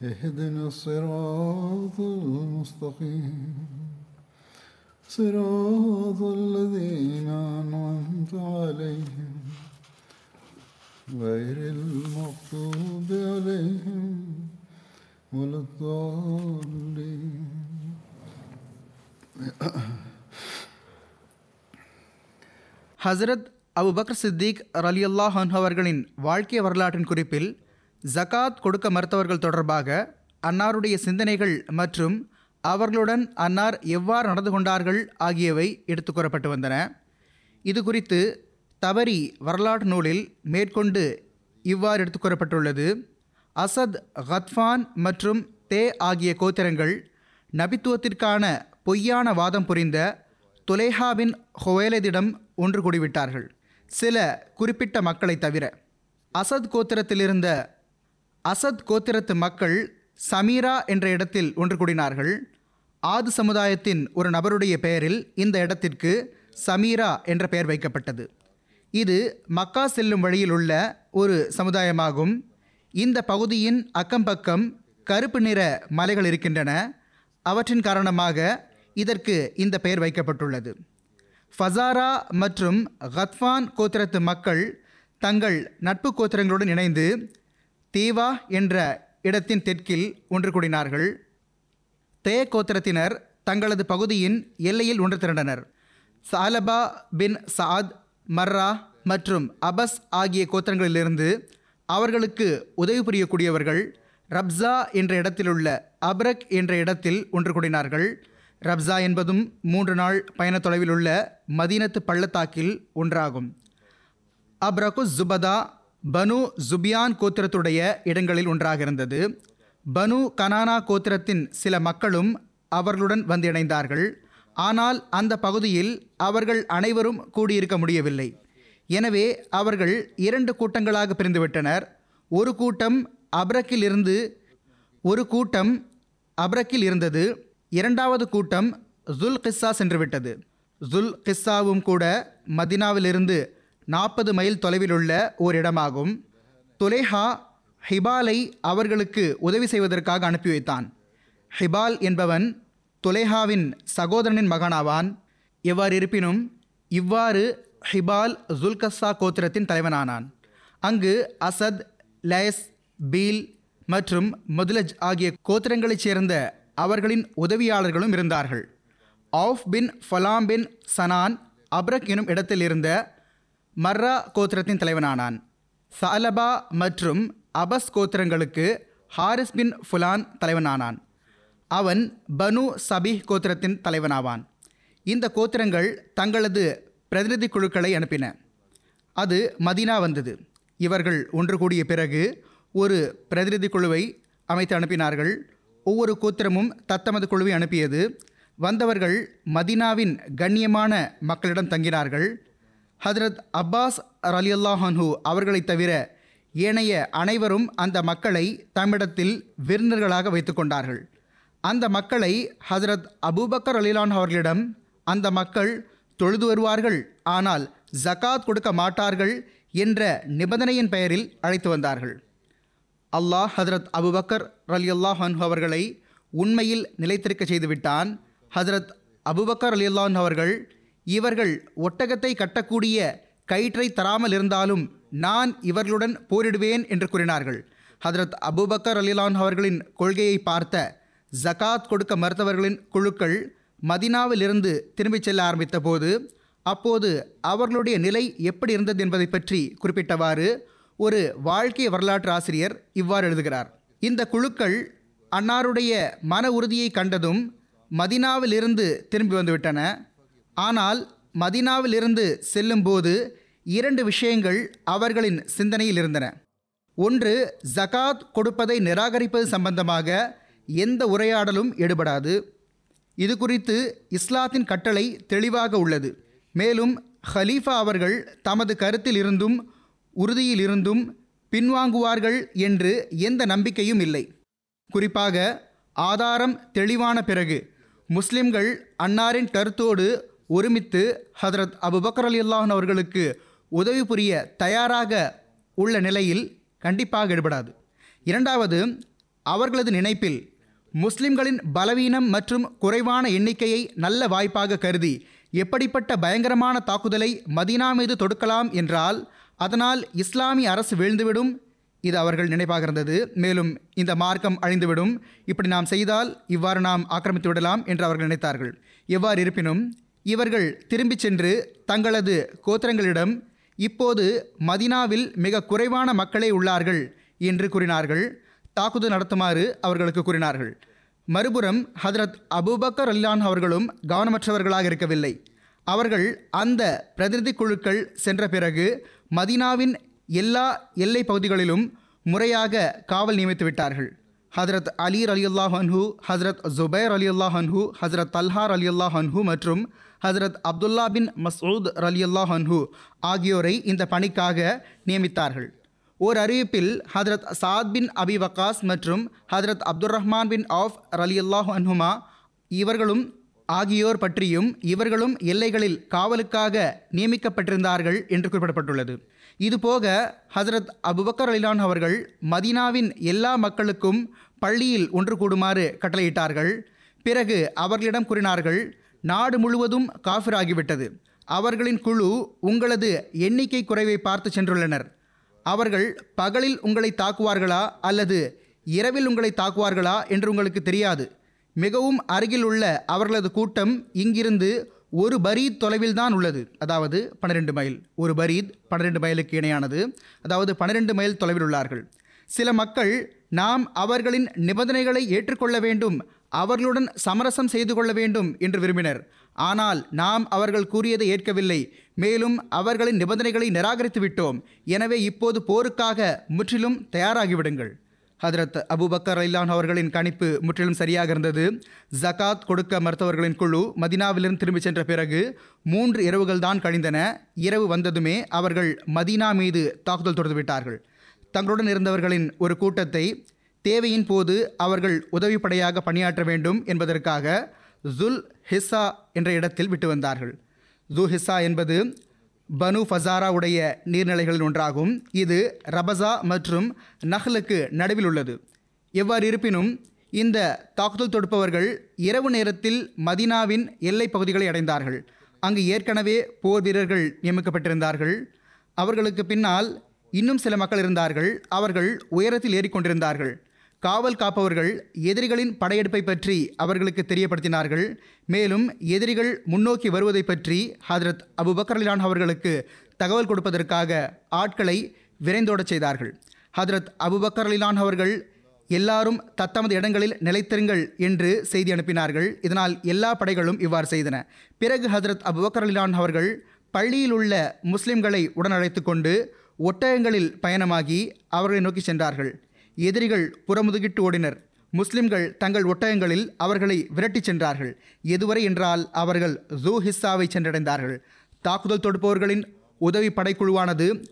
اهدنا الصراط المستقيم صراط الذين أنعمت عليهم غير المغضوب عليهم ولا الضالين ஹசரத் அபுபக்கர் சித்திக் ரலியல்லாஹ் அன்ஹு அவர்களின் வாழ்க்கை வரலாற்றின் குறிப்பில் ஜகாத் கொடுக்க மறுத்தவர்கள் தொடர்பாக அன்னாருடைய சிந்தனைகள் மற்றும் அவர்களுடன் அன்னார் எவ்வாறு நடந்து கொண்டார்கள் ஆகியவை எடுத்து கூறப்பட்டு வந்தன. இது குறித்து தவறி வரலாற்று நூலில் மேற்கொண்டு இவ்வாறு எடுத்து கூறப்பட்டுள்ளது. அசத் ஹத்ஃபான் மற்றும் தே ஆகிய கோத்திரங்கள் நபித்துவத்திற்கான பொய்யான வாதம் புரிந்த துலேஹாவின் ஹொவேலதிடம் ஒன்று கூடிவிட்டார்கள். சில குறிப்பிட்ட மக்களை தவிர அசத் கோத்திரத்திலிருந்த அசத் கோத்திரத்து மக்கள் சமீரா என்ற இடத்தில் ஒன்று கூடினார்கள். ஆது சமுதாயத்தின் ஒரு நபருடைய பெயரில் இந்த இடத்திற்கு சமீரா என்ற பெயர் வைக்கப்பட்டது. இது மக்கா செல்லும் வழியில் உள்ள ஒரு சமுதாயமாகும். இந்த பகுதியின் அக்கம்பக்கம் கருப்பு நிற மலைகள் இருக்கின்றன. அவற்றின் காரணமாக இதற்கு இந்த பெயர் வைக்கப்பட்டுள்ளது. ஃபசாரா மற்றும் ஹத்வான் கோத்திரத்து மக்கள் தங்கள் நட்பு கோத்திரங்களுடன் இணைந்து தீவா என்ற இடத்தின் தெற்கில் ஒன்று கூடினார்கள். தே கோத்திரத்தினர் தங்களது பகுதியின் எல்லையில் ஒன்று திரண்டனர். சாலபா பின் சாத் மர்ரா மற்றும் அபஸ் ஆகிய கோத்திரங்களிலிருந்து அவர்களுக்கு உதவி புரியக்கூடியவர்கள் ரப்சா என்ற இடத்திலுள்ள அப்ரக் என்ற இடத்தில் ஒன்று கூடினார்கள். ரப்சா என்பதும் மூன்று நாள் பயண தொலைவில் உள்ள மதீனத்து பள்ளத்தாக்கில் ஒன்றாகும். அப்ரகு ஜுபதா பனு ஜுபியான் கோத்திரத்துடைய இடங்களில் ஒன்றாக இருந்தது. பனு கனானா கோத்திரத்தின் சில மக்களும் அவர்களுடன் வந்து இணைந்தார்கள் ஆனால் அந்த பகுதியில் அவர்கள் அனைவரும் கூடியிருக்க முடியவில்லை. எனவே அவர்கள் இரண்டு கூட்டங்களாக பிரிந்துவிட்டனர். ஒரு கூட்டம் அப்ரக்கில் இருந்து ஒரு கூட்டம் அப்ரக்கில் இருந்தது. இரண்டாவது கூட்டம் ஜுல் கிஸ்ஸா சென்றுவிட்டது. ஜுல் கிஸ்ஸாவும் கூட மதினாவிலிருந்து நாற்பது மைல் தொலைவில் உள்ள ஓர் இடமாகும் துலேஹா ஹிபாலை அவர்களுக்கு உதவி செய்வதற்காக அனுப்பி வைத்தான். ஹிபால் என்பவன் துலேஹாவின் சகோதரனின் மகனாவான். எவ்வாறு இருப்பினும் இவ்வாறு ஹிபால் ஜுல்கஸ்ஸா கோத்திரத்தின் தலைவனானான். அங்கு அசத் லேஸ் பீல் மற்றும் முதலஜ் ஆகிய கோத்திரங்களைச் சேர்ந்த அவர்களின் உதவியாளர்களும் இருந்தார்கள். ஆஃப் பின் ஃபலாம் பின் சனான் அப்ரக் எனும் இடத்தில் இருந்த மர்ரா கோத்திரத்தின் தலைவனானான். சாலபா மற்றும் அபஸ் கோத்திரங்களுக்கு ஹாரிஸ் பின் ஃபுலான் தலைவனானான். அவன் பனு சபீஹ் கோத்திரத்தின் தலைவனாவான். இந்த கோத்திரங்கள் தங்களது பிரதிநிதி குழுக்களை அனுப்பின. அது மதீனா வந்தது. இவர்கள் ஒன்று கூடிய பிறகு ஒரு பிரதிநிதி குழுவை அமைத்து அனுப்பினார்கள். ஒவ்வொரு கோத்திரமும் தத்தமது குழுவை அனுப்பியது. வந்தவர்கள் மதீனாவின் கண்ணியமான மக்களிடம் தங்கினார்கள். ஹதரத் அப்பாஸ் ரலியல்லாஹன்ஹு அவர்களைத் தவிர ஏனைய அனைவரும் அந்த மக்களை தம்மிடத்தில் விருந்தர்களாக வைத்து கொண்டார்கள். அந்த மக்களை ஹசரத் அபூபக்கர் அலிலான் அவர்களிடம் அந்த மக்கள் தொழுது வருவார்கள் ஆனால் ஜகாத் கொடுக்க மாட்டார்கள் என்ற நிபந்தனையின் பெயரில் அழைத்து வந்தார்கள். அல்லாஹ் ஹதரத் அபுபக்கர் அலி அல்லாஹ் அவர்களை உண்மையில் நிலைத்திருக்க செய்துவிட்டான். ஹதரத் அபுபக்கர் அலி அல்லாஹ் அவர்கள் இவர்கள் ஒட்டகத்தை கட்டக்கூடிய கயிற்றை தராமல் இருந்தாலும் நான் இவர்களுடன் போரிடுவேன் என்று கூறினார்கள். ஹதரத் அபூபக்கர் அலிலான் அவர்களின் கொள்கையை பார்த்த ஜகாத் கொடுக்க மறுத்தவர்களின் குழுக்கள் மதினாவிலிருந்து திரும்பிச் செல்ல ஆரம்பித்த போது அப்போது அவர்களுடைய நிலை எப்படி இருந்தது என்பதை பற்றி குறிப்பிட்டவாறு ஒரு வாழ்க்கை வரலாற்று ஆசிரியர் இவ்வாறு எழுதுகிறார். இந்த குழுக்கள் அன்னாருடைய மன உறுதியை கண்டதும் மதினாவிலிருந்து திரும்பி வந்துவிட்டன. ஆனால் மதினாவிலிருந்து செல்லும்போது இரண்டு விஷயங்கள் அவர்களின் சிந்தனையில் இருந்தன. ஒன்று ஜகாத் கொடுப்பதை நிராகரிப்பது சம்பந்தமாக எந்த உரையாடலும் எடுபடாது இது குறித்து இஸ்லாத்தின் கட்டளை தெளிவாக உள்ளது. மேலும் ஹலீஃபா அவர்கள் தமது கருத்தில் இருந்தும் உறுதியில் இருந்தும் பின்வாங்குவார்கள் என்று எந்த நம்பிக்கையும் இல்லை. குறிப்பாக ஆதாரம் தெளிவான பிறகு முஸ்லிம்கள் அன்னாரின் கருத்தோடு ஒருமித்து ஹதரத் அபுபக்கர் அலி அல்லாஹன் அவர்களுக்கு உதவி புரிய தயாராக உள்ள நிலையில் கண்டிப்பாக எடுபடாது இரண்டாவது அவர்களது நினைப்பில் முஸ்லிம்களின் பலவீனம் மற்றும் குறைவான எண்ணிக்கையை நல்ல வாய்ப்பாக கருதி எப்படிப்பட்ட பயங்கரமான தாக்குதலை மதீனா மீது தொடுக்கலாம் என்றால் அதனால் இஸ்லாமிய அரசு வீழ்ந்துவிடும். இது அவர்கள் நினைப்பாக இருந்தது. மேலும் இந்த மார்க்கம் அழிந்துவிடும். இப்படி நாம் செய்தால் இவ்வாறு நாம் ஆக்கிரமித்து விடலாம் என்று அவர்கள் நினைத்தார்கள். எவ்வாறு இருப்பினும் இவர்கள் திரும்பிச் சென்று தங்களது கோத்திரங்களிடம் இப்போது மதினாவில் மிக குறைவான மக்களே உள்ளார்கள் என்று கூறினார்கள். தாக்குதல் நடத்துமாறு அவர்களுக்கு கூறினார்கள். மறுபுறம் ஹதரத் அபுபக்கர் அல்லான் அவர்களும் கவனமற்றவர்களாக இருக்கவில்லை. அவர்கள் அந்த பிரதிநிதி குழுக்கள் சென்ற பிறகு மதினாவின் எல்லா எல்லை பகுதிகளிலும் முறையாக காவல் நியமித்து விட்டார்கள். ஹதரத் அலீர் அலி அல்லாஹ் அன்ஹு ஹசரத் ஜுபைர் அலி அல்லாஹ் ஹசரத் தல்ஹார் அலி அல்லாஹ் மற்றும் ஹசரத் அப்துல்லா பின் மசூத் அலி அல்லாஹ் அன்ஹு ஆகியோரை இந்த பணிக்காக நியமித்தார்கள். ஓர் அறிவிப்பில் ஹதரத் சாத் பின் அபி வக்காஸ் மற்றும் ஹதரத் அப்துல் ரஹ்மான் பின் ஆஃப் அலி ஹன்ஹுமா அன்ஹுமா இவர்களும் ஆகியோர் பற்றியும் இவர்களும் எல்லைகளில் காவலுக்காக நியமிக்கப்பட்டிருந்தார்கள் என்று குறிப்பிடப்பட்டுள்ளது. இதுபோக ஹசரத் அபுபக்கர் அலிலான் அவர்கள் மதீனாவின் எல்லா மக்களுக்கும் பள்ளியில் ஒன்று கூடுமாறு கட்டளையிட்டார்கள். பிறகு அவர்களிடம் கூறினார்கள் நாடு முழுவதும் காஃபிராகிவிட்டது. அவர்களின் குழு உங்களது எண்ணிக்கை குறைவை பார்த்து சென்றுள்ளனர். அவர்கள் பகலில் உங்களை தாக்குவார்களா அல்லது இரவில் உங்களை தாக்குவார்களா என்று உங்களுக்கு தெரியாது. மிகவும் அருகில் உள்ள அவர்களது கூட்டம் இங்கிருந்து ஒரு பரீத் தொலைவில் தான் உள்ளது. அதாவது பன்னிரெண்டு மைல். ஒரு பரீத் பன்னிரெண்டு மைலுக்கு இணையானது. அதாவது பன்னிரெண்டு மைல் தொலைவில் உள்ளார்கள். சில மக்கள் நாம் அவர்களின் நிபந்தனைகளை ஏற்றுக்கொள்ள வேண்டும். அவர்களுடன் சமரசம் செய்து கொள்ள வேண்டும் என்று விரும்பினர். ஆனால் நாம் அவர்கள் கூறியதை ஏற்கவில்லை. மேலும் அவர்களின் நிபந்தனைகளை நிராகரித்து விட்டோம். எனவே இப்போது போருக்காக முற்றிலும் தயாராகிவிடுங்கள். ஹதரத் அபுபக்கர் அலிலான் அவர்களின் கணிப்பு முற்றிலும் சரியாக இருந்தது. ஜகாத் கொடுக்க மருத்துவர்களின் குழு மதினாவிலிருந்து திரும்பிச் சென்ற பிறகு மூன்று இரவுகள் தான் கழிந்தன. இரவு வந்ததுமே அவர்கள் மதீனா மீது தாக்குதல் தொடர்ந்து விட்டார்கள் தங்களுடன் இருந்தவர்களின் ஒரு கூட்டத்தை தேவையின் போது அவர்கள் உதவிப்படையாக பணியாற்ற வேண்டும் என்பதற்காக ஜுல் ஹிஸ்ஸா என்ற இடத்தில் விட்டு வந்தார்கள். ஜு ஹிஸ்ஸா என்பது பனு ஃபசாராவுடைய நீர்நிலைகளில் ஒன்றாகும். இது ரபசா மற்றும் நஹ்லுக்கு நடுவில் உள்ளது. எவ்வாறு இருப்பினும் இந்த தாக்குதல் தொடுப்பவர்கள் இரவு நேரத்தில் மதினாவின் எல்லை பகுதிகளை அடைந்தார்கள். அங்கு ஏற்கனவே போர் வீரர்கள் நியமிக்கப்பட்டிருந்தார்கள். அவர்களுக்கு பின்னால் இன்னும் சில மக்கள் இருந்தார்கள். அவர்கள் உயரத்தில் ஏறிக்கொண்டிருந்தார்கள். காவல் காப்பவர்கள் எதிரிகளின் படையெடுப்பை பற்றி அவர்களுக்கு தெரியப்படுத்தினார்கள். மேலும் எதிரிகள் முன்னோக்கி வருவதை பற்றி ஹதரத் அபுபக்கர்லான் அவர்களுக்கு தகவல் கொடுப்பதற்காக ஆட்களை விரைந்தோடச் செய்தார்கள். ஹதரத் அபுபக்கர் அலிலான் அவர்கள் எல்லாரும் தத்தமது இடங்களில் நிலைத்திருங்கள் என்று செய்தி அனுப்பினார்கள். இதனால் எல்லா படைகளும் இவ்வாறு செய்தன. பிறகு ஹதரத் அபுபக்கர் அலிலான் அவர்கள் பள்ளியில் உள்ள முஸ்லிம்களை உடனழைத்து கொண்டு ஒட்டகங்களில் பயணமாகி அவர்களை நோக்கி சென்றார்கள். எதிரிகள் புறமுதுகிட்டு ஓடினர். முஸ்லிம்கள் தங்கள் ஒட்டகங்களில் அவர்களை விரட்டிச் சென்றார்கள். எதுவரை என்றால் அவர்கள் ஜூ ஹிஸ்ஸாவை சென்றடைந்தார்கள். தாக்குதல் தொடுப்பவர்களின் உதவி படைக்குழுவானது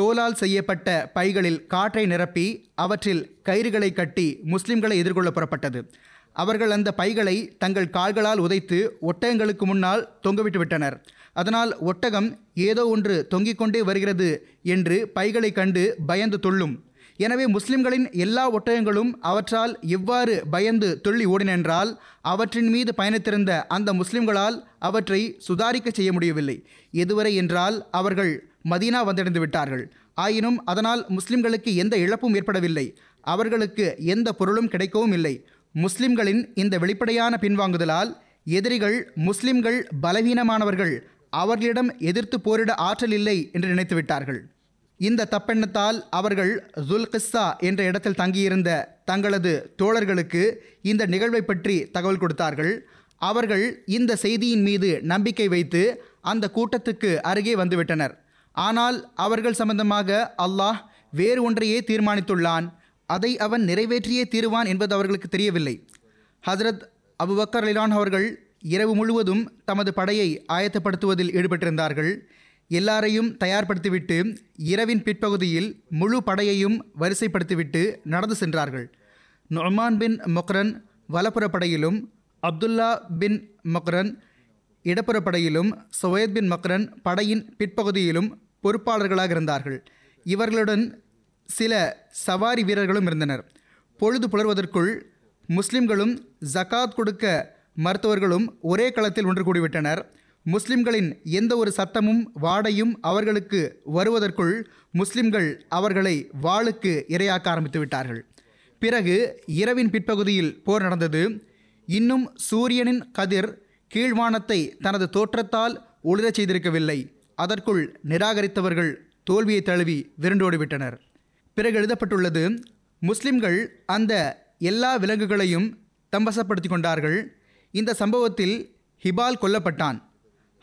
தோலால் செய்யப்பட்ட பைகளில் காற்றை நிரப்பி அவற்றில் கயிறுகளை கட்டி முஸ்லிம்களை எதிர்கொள்ள புறப்பட்டது. அவர்கள் அந்த பைகளை தங்கள் கால்களால் உதைத்து ஒட்டகங்களுக்கு முன்னால் தொங்கவிட்டு விட்டனர். அதனால் ஒட்டகம் ஏதோ ஒன்று தொங்கிக் கொண்டே வருகிறது என்று பைகளை கண்டு பயந்து துள்ளும். எனவே முஸ்லிம்களின் எல்லா ஒட்டகங்களும் அவற்றால் எவ்வாறு பயந்து துள்ளி ஓடினென்றால் அவற்றின் மீது பயணித்திருந்த அந்த முஸ்லிம்களால் அவற்றை சுதாரிக்க செய்ய முடியவில்லை. எதுவரை என்றால் அவர்கள் மதீனா வந்தடைந்து விட்டார்கள். ஆயினும் அதனால் முஸ்லிம்களுக்கு எந்த இழப்பும் ஏற்படவில்லை. அவர்களுக்கு எந்த பொருளும் கிடைக்கவும் இல்லை. முஸ்லிம்களின் இந்த வெளிப்படையான பின்வாங்குதலால் எதிரிகள் முஸ்லிம்கள் பலவீனமானவர்கள் அவர்களிடம் எதிர்த்து போரிட ஆற்றல் இல்லை என்று நினைத்து விட்டார்கள் இந்த தப்பெண்ணத்தால் அவர்கள் ஜுல்கிஸ்ஸா என்ற இடத்தில் தங்கியிருந்த தங்களது தோழர்களுக்கு இந்த நிகழ்வை பற்றி தகவல் கொடுத்தார்கள். அவர்கள் இந்த செய்தியின் மீது நம்பிக்கை வைத்து அந்த கூட்டத்துக்கு அருகே வந்துவிட்டனர். ஆனால் அவர்கள் சம்பந்தமாக அல்லாஹ் வேறு ஒன்றையே தீர்மானித்துள்ளான். அதை அவன் நிறைவேற்றியே தீருவான் என்பது அவர்களுக்கு தெரியவில்லை. ஹசரத் அபுபக்கர் அலிலான் அவர்கள் இரவு முழுவதும் தமது படையை ஆயத்தப்படுத்துவதில் ஈடுபட்டிருந்தார்கள். எல்லாரையும் தயார்படுத்திவிட்டு இரவின் பிற்பகுதியில் முழு படையையும் வரிசைப்படுத்திவிட்டு நடந்து சென்றார்கள். நொமான் பின் மொக்ரன் வலப்புற படையிலும் அப்துல்லா பின் மொக்ரன் இடப்புற படையிலும் பின் மக்ரன் படையின் பிற்பகுதியிலும் பொறுப்பாளர்களாக இருந்தார்கள். இவர்களுடன் சில சவாரி வீரர்களும் இருந்தனர். பொழுது புலர்வதற்குள் முஸ்லிம்களும் ஜகாத் கொடுக்க மருத்துவர்களும் ஒரே களத்தில் ஒன்று கூடிவிட்டனர். முஸ்லிம்களின் எந்த ஒரு சத்தமும் வாடையும் அவர்களுக்கு வருவதற்குள் முஸ்லிம்கள் அவர்களை வாளுக்கு இரையாக்க ஆரம்பித்து விட்டார்கள். பிறகு இரவின் பிற்பகுதியில் போர் நடந்தது. இன்னும் சூரியனின் கதிர் கீழ்வானத்தை தனது தோற்றத்தால் ஒளிரச் செய்திருக்கவில்லை. அதற்குள் நிராகரித்தவர்கள் தோல்வியை தழுவி விரண்டோடிவிட்டனர். பிறகு எழுதப்பட்டுள்ளது முஸ்லிம்கள் அந்த எல்லா விலங்குகளையும் தம்பசப்படுத்தி கொண்டார்கள். இந்த சம்பவத்தில் ஹிபால் கொல்லப்பட்டான்.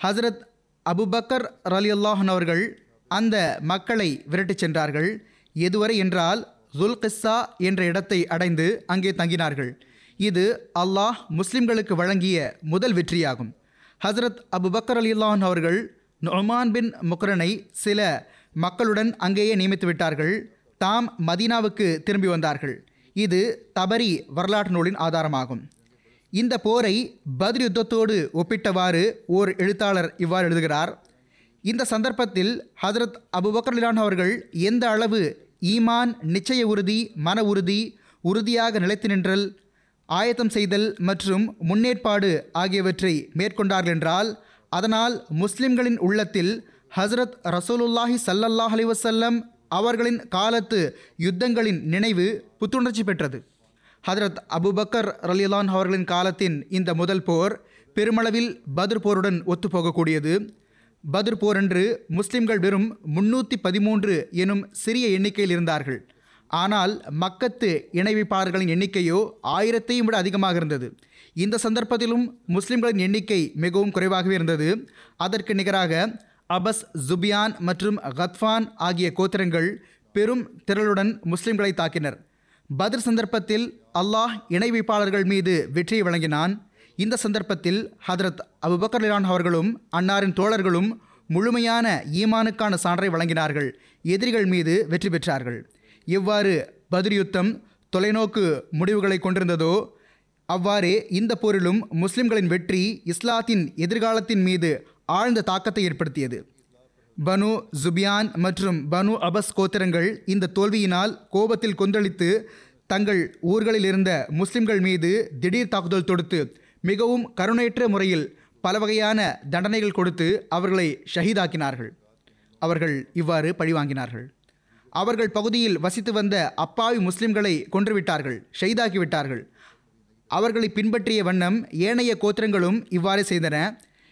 ஹசரத் அபுபக்கர் அலி அல்லாஹன் அவர்கள் அந்த மக்களை விரட்டிச் சென்றார்கள். எதுவரை என்றால் ஜுல்கிஸ்ஸா என்ற இடத்தை அடைந்து அங்கே தங்கினார்கள். இது அல்லாஹ் முஸ்லிம்களுக்கு வழங்கிய முதல் வெற்றியாகும். ஹசரத் அபுபக்கர் அலி அல்லாஹன் அவர்கள் நொமான் பின் முக்ரனை சில மக்களுடன் அங்கேயே நியமித்து விட்டார்கள். தாம் மதீனாவுக்கு திரும்பி வந்தார்கள். இது தபரி வரலாற்று நூலின் ஆதாரமாகும். இந்த போரை பத்ர் யுத்தத்தோடு ஒப்பிட்டவாறு ஓர் எழுத்தாளர் இவ்வாறு எழுதுகிறார். இந்த சந்தர்ப்பத்தில் ஹதரத் அபுபக்கர்லான் அவர்கள் எந்த அளவு ஈமான் நிச்சய உறுதி மன உறுதி உறுதியாக நிலைத்து நின்றல் ஆயத்தம் செய்தல் மற்றும் முன்னேற்பாடு ஆகியவற்றை மேற்கொண்டார்கள் என்றால் அதனால் முஸ்லிம்களின் உள்ளத்தில் ஹசரத் ரசூலுல்லாஹி சல்லல்லாஹ் அலி வசல்லம் அவர்களின் காலத்து யுத்தங்களின் நினைவு புத்துணர்ச்சி பெற்றது. ஹதரத் அபுபக்கர் ரலிலான் அவர்களின் காலத்தின் இந்த முதல் போர் பெருமளவில் பத்ர் போருடன் ஒத்துப்போகக்கூடியது. பத்ர் போரன்று முஸ்லிம்கள் வெறும் முன்னூற்றி பதிமூன்று எனும் சிறிய எண்ணிக்கையில் இருந்தார்கள். ஆனால் மக்கத்து இணைவிப்பாளர்களின் எண்ணிக்கையோ ஆயிரத்தையும் விட அதிகமாக இருந்தது. இந்த சந்தர்ப்பத்திலும் முஸ்லிம்களின் எண்ணிக்கை மிகவும் குறைவாகவே இருந்தது. அதற்கு நிகராக அபஸ் ஜுபியான் மற்றும் கத்ஃபான் ஆகிய கோத்திரங்கள் பெரும் திரளுடன் முஸ்லிம்களை தாக்கினர். பத்ர் சந்தர்ப்பத்தில் அல்லாஹ் இணை வைப்பாளர்கள் மீது வெற்றியை வழங்கினான். இந்த சந்தர்ப்பத்தில் ஹதரத் அபுபக்கர்லான் அவர்களும் அன்னாரின் தோழர்களும் முழுமையான ஈமானுக்கான சான்றை வழங்கினார்கள். எதிரிகள் மீது வெற்றி பெற்றார்கள். எவ்வாறு பத்ர் யுத்தம் தொலைநோக்கு முடிவுகளை கொண்டிருந்ததோ அவ்வாறே இந்த போரிலும் முஸ்லிம்களின் வெற்றி இஸ்லாத்தின் எதிர்காலத்தின் மீது ஆழ்ந்த தாக்கத்தை ஏற்படுத்தியது. பனு ஜுபியான் மற்றும் பனு அபஸ் கோத்திரங்கள் இந்த தோல்வியினால் கோபத்தில் கொந்தளித்து தங்கள் ஊர்களில் இருந்த முஸ்லிம்கள் மீது திடீர் தாக்குதல் தொடுத்து மிகவும் கருணையற்ற முறையில் பல வகையான தண்டனைகள் கொடுத்து அவர்களை ஷஹீதாக்கினார்கள். அவர்கள் இவ்வாறு பழிவாங்கினார்கள். அவர்கள் பகுதியில் வசித்து வந்த அப்பாவி முஸ்லிம்களை கொன்றுவிட்டார்கள் ஷெய்தாக்கிவிட்டார்கள் அவர்களை பின்பற்றிய வண்ணம் ஏனைய கோத்திரங்களும் இவ்வாறு செய்தன.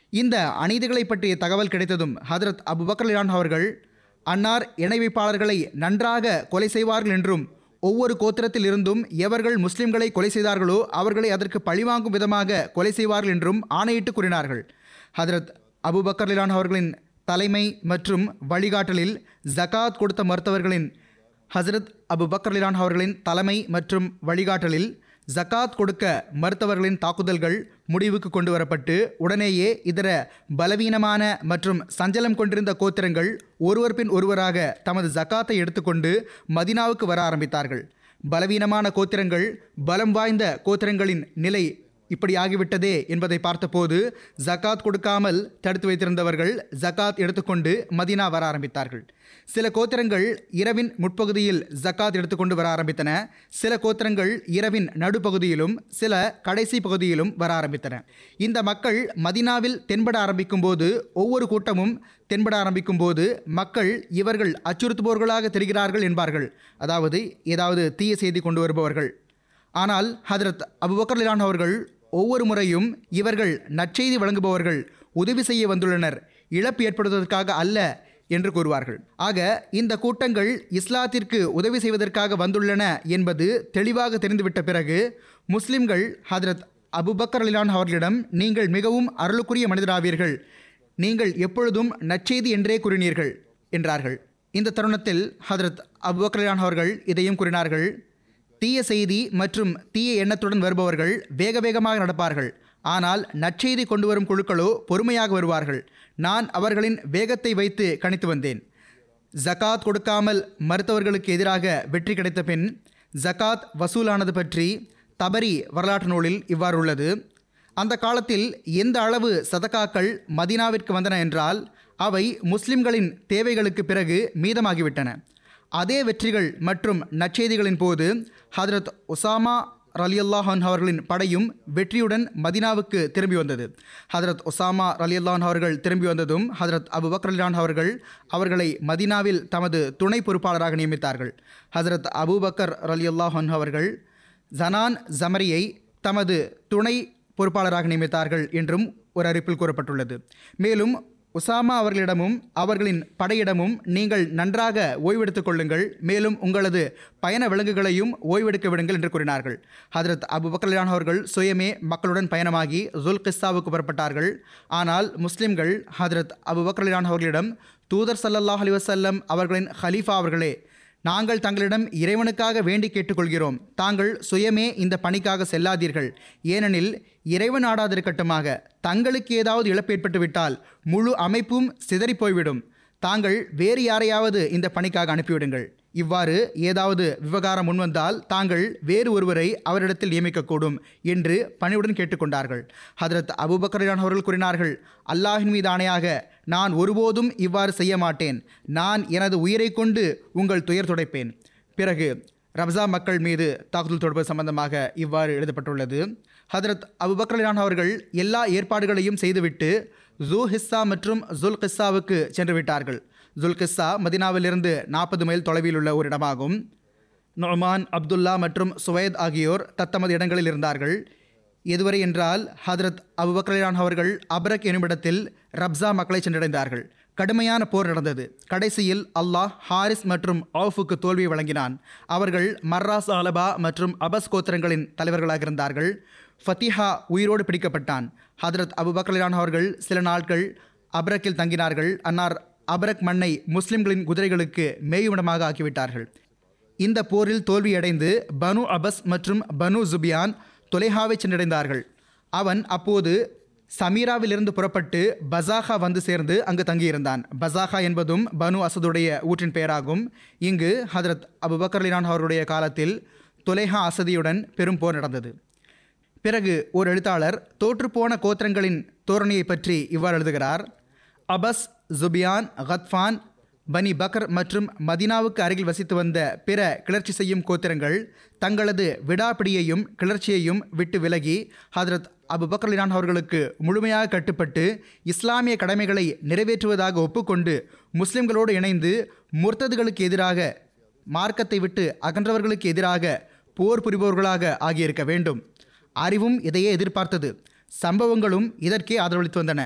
இந்த அநீதிகளை பற்றிய தகவல் கிடைத்ததும் ஹதரத் அபுபக்கர்லான் அவர்கள் அன்னார் இணை வைப்பாளர்களை நன்றாக கொலை செய்வார்கள் என்றும் ஒவ்வொரு கோத்திரத்தில் இருந்தும் எவர்கள் முஸ்லிம்களை கொலை செய்தார்களோ அவர்களை அதற்கு பழிவாங்கும் விதமாக கொலை செய்வார்கள் என்றும் ஆணையிட்டு கூறினார்கள். ஹதரத் அபுபக்கர்லான் அவர்களின் தலைமை மற்றும் வழிகாட்டலில் ஜகாத் கொடுத்த மருத்துவர்களின் ஹசரத் அபு பக்ரலிலான் அவர்களின் தலைமை மற்றும் வழிகாட்டலில் ஜகாத் கொடுக்க மறுத்தவர்களின் தாக்குதல்கள் முடிவுக்கு கொண்டு வரப்பட்டு உடனேயே இதர பலவீனமான மற்றும் சஞ்சலம் கொண்டிருந்த கோத்திரங்கள் ஒருவர் பின் ஒருவராக தமது ஜகாத்தை எடுத்துக்கொண்டு மதினாவுக்கு வர ஆரம்பித்தார்கள். பலவீனமான கோத்திரங்கள் பலம் வாய்ந்த கோத்திரங்களின் நிலை இப்படி ஆகிவிட்டதே என்பதை பார்த்தபோது ஜகாத் கொடுக்காமல் தடுத்து வைத்திருந்தவர்கள் ஜகாத் எடுத்துக்கொண்டு மதீனா வர ஆரம்பித்தார்கள். சில கோத்திரங்கள் இரவின் முற்பகுதியில் ஜக்காத் எடுத்துக்கொண்டு வர ஆரம்பித்தன. சில கோத்திரங்கள் இரவின் நடுப்பகுதியிலும் சில கடைசி பகுதியிலும் வர ஆரம்பித்தன. இந்த மக்கள் மதினாவில் தென்பட ஆரம்பிக்கும் போது ஒவ்வொரு கூட்டமும் தென்பட ஆரம்பிக்கும் போது மக்கள் இவர்கள் அச்சுறுத்துபவர்களாக தெரிகிறார்கள் என்பார்கள். அதாவது ஏதாவது தீய செய்தி கொண்டு வருபவர்கள். ஆனால் ஹதரத் அபுபக்கர்லான் அவர்கள் ஒவ்வொரு முறையும் இவர்கள் நற்செய்தி வழங்குபவர்கள் உதவி செய்ய வந்துள்ளனர். இழப்பு ஏற்படுவதற்காக அல்ல என்று கூறுவார்கள். ஆக இந்த கூட்டங்கள் இஸ்லாத்திற்கு உதவி செய்வதற்காக வந்துள்ளன என்பது தெளிவாக தெரிந்துவிட்ட பிறகு முஸ்லிம்கள் ஹதரத் அபுபக்கர் அலிலான் அவர்களிடம் நீங்கள் மிகவும் அருளுக்குரிய மனிதராவீர்கள். நீங்கள் எப்பொழுதும் நற்செய்தி என்றே கூறினீர்கள் என்றார்கள். இந்த தருணத்தில் ஹதரத் அபுபக்கர் அலிலான் அவர்கள் இதையும் கூறினார்கள். தீய செய்தி மற்றும் தீய எண்ணத்துடன் வருபவர்கள் வேக வேகமாக நடப்பார்கள். ஆனால் நற்செய்தி கொண்டு வரும் குழுக்களோ பொறுமையாக வருவார்கள். நான் அவர்களின் வேகத்தை வைத்து கணித்து வந்தேன். ஜகாத் கொடுக்காமல் மறுத்தவர்களுக்கு எதிராக வெற்றி கிடைத்த பின் ஜகாத் வசூலானது பற்றி தபரி வரலாற்று நூலில் இவ்வாறு உள்ளது. அந்த காலத்தில் எந்த அளவு சதகாக்கள் மதீனாவிற்கு வந்தன என்றால் அவை முஸ்லிம்களின் தேவைகளுக்கு பிறகு மீதமாகிவிட்டன. அதே வெற்றிகள் மற்றும் நற்செய்திகளின் போது ஹதரத் உசாமா ரலியல்லாஹான் அவர்களின் படையும் வெற்றியுடன் மதினாவுக்கு திரும்பி வந்தது. ஹதரத் ஒசாமா ரலியல்லான் அவர்கள் திரும்பி வந்ததும் ஹதரத் அபு பக்ரலான் அவர்கள் அவர்களை மதினாவில் தமது துணை பொறுப்பாளராக நியமித்தார்கள். ஹதரத் அபூபக்கர் ரலியல்லாஹன் அவர்கள் ஜனான் ஜமரியை தமது துணை பொறுப்பாளராக நியமித்தார்கள் என்றும் ஒரு அறிப்பில் கூறப்பட்டுள்ளது. மேலும் உசாமா அவர்களிடமும் அவர்களின் படையிடமும் நீங்கள் நன்றாக ஓய்வெடுத்துக் கொள்ளுங்கள். மேலும் உங்களது பயண விலங்குகளையும் ஓய்வெடுக்க விடுங்கள் என்று கூறினார்கள். ஹதரத் அபு பக்கலான் அவர்கள் சுயமே மக்களுடன் பயணமாகி ஜுல் கிஸ்தாவுக்கு புறப்பட்டார்கள். ஆனால் முஸ்லிம்கள் ஹதரத் அபு பக்கலான் அவர்களிடம் தூதர் சல்லல்லாஹ் அலி வசல்லம் அவர்களின் ஹலீஃபா அவர்களே நாங்கள் தங்களிடம் இறைவனுக்காக வேண்டி கேட்டுக்கொள்கிறோம். தாங்கள் சுயமே இந்த பணிக்காக செல்லாதீர்கள். ஏனெனில் இறைவன் ஆடாதிருக்கட்டுமாக. தங்களுக்கு ஏதாவது இழப்பு முழு அமைப்பும் சிதறிப் போய்விடும். தாங்கள் வேறு யாரையாவது இந்த பணிக்காக அனுப்பிவிடுங்கள். இவ்வாறு ஏதாவது விவகாரம் முன்வந்தால் தாங்கள் வேறு ஒருவரை அவரிடத்தில் நியமிக்கக்கூடும் என்று பணிவுடன் கேட்டுக்கொண்டார்கள். ஹதரத் அபுபக்கரான் அவர்கள் கூறினார்கள் அல்லாஹின் மீது ஆணையாக நான் ஒருபோதும் இவ்வாறு செய்ய மாட்டேன். நான் எனது உயிரை கொண்டு உங்கள் துயர் துடைப்பேன். பிறகு ரப்சா மக்கள் மீது தாக்குதல் தொடர்பு சம்பந்தமாக இவ்வாறு எழுதப்பட்டுள்ளது. ஹதரத் அபுபக்கரான் அவர்கள் எல்லா ஏற்பாடுகளையும் செய்துவிட்டு ஜூ ஹிஸ்ஸா மற்றும் ஜுல் கிஸ்ஸாவுக்கு சென்று விட்டார்கள் ஜுல்கிஸ்ஸா மதினாவிலிருந்து நாற்பது மைல் தொலைவில் உள்ள ஒரு இடமாகும் நொமான் அப்துல்லா மற்றும் சுவைத் ஆகியோர் தத்தமது இடங்களில் இருந்தார்கள். எதுவரை என்றால் ஹதரத் அபுபக்ரான் அவர்கள் அப்ரக் எனுமிடத்தில் ரப்சா மக்களை சென்றடைந்தார்கள். கடுமையான போர் நடந்தது. கடைசியில் அல்லாஹ் ஹாரிஸ் மற்றும் ஆஃபுக்கு தோல்வி வழங்கினான். அவர்கள் மர்ராஸ் அலபா மற்றும் அபஸ் கோத்திரங்களின் தலைவர்களாக இருந்தார்கள். ஃபத்திஹா உயிரோடு பிடிக்கப்பட்டான். ஹதரத் அபுபக்ரான் அவர்கள் சில நாட்கள் அப்ரக்கில் தங்கினார்கள். அன்னார் அபரக் மண்ணை முஸ்லிம்களின் குதிரைகளுக்கு மேயுமிடமாக ஆக்கிவிட்டார்கள். இந்த போரில் தோல்வியடைந்து பனு அபஸ் மற்றும் பனு ஜுபியான் தொலைஹாவை சென்றடைந்தார்கள். அவன் அப்போது சமீராவிலிருந்து புறப்பட்டு பசாகா வந்து சேர்ந்து அங்கு தங்கியிருந்தான். பசாகா என்பதும் பனு அசதுடைய ஊற்றின் பெயராகும். இங்கு ஹதரத் அபுபக்கர்லினான் அவருடைய காலத்தில் தொலைஹா அசதியுடன் பெரும் போர் நடந்தது. பிறகு ஒரு எழுத்தாளர் தோற்றுப்போன கோத்திரங்களின் தோரணையை பற்றி இவ்வாறு எழுதுகிறார். அபஸ் ஜுபியான் கத்ஃபான் பனி பக்கர் மற்றும் மதினாவுக்கு அருகில் வசித்து வந்த பிற கிளர்ச்சி செய்யும் கோத்திரங்கள் தங்களது விடாப்பிடியையும் கிளர்ச்சியையும் விட்டு விலகி ஹதரத் அபு பக்ரலினான் அவர்களுக்கு முழுமையாக கட்டுப்பட்டு இஸ்லாமிய கடமைகளை நிறைவேற்றுவதாக ஒப்புக்கொண்டு முஸ்லிம்களோடு இணைந்து முர்த்ததுகளுக்கு எதிராக மார்க்கத்தை விட்டு அகன்றவர்களுக்கு எதிராக போர் புரிபவர்களாக ஆகியிருக்க வேண்டும். அறிவும் இதையே எதிர்பார்த்தது. சம்பவங்களும் இதற்கே ஆதரவளித்து வந்தன.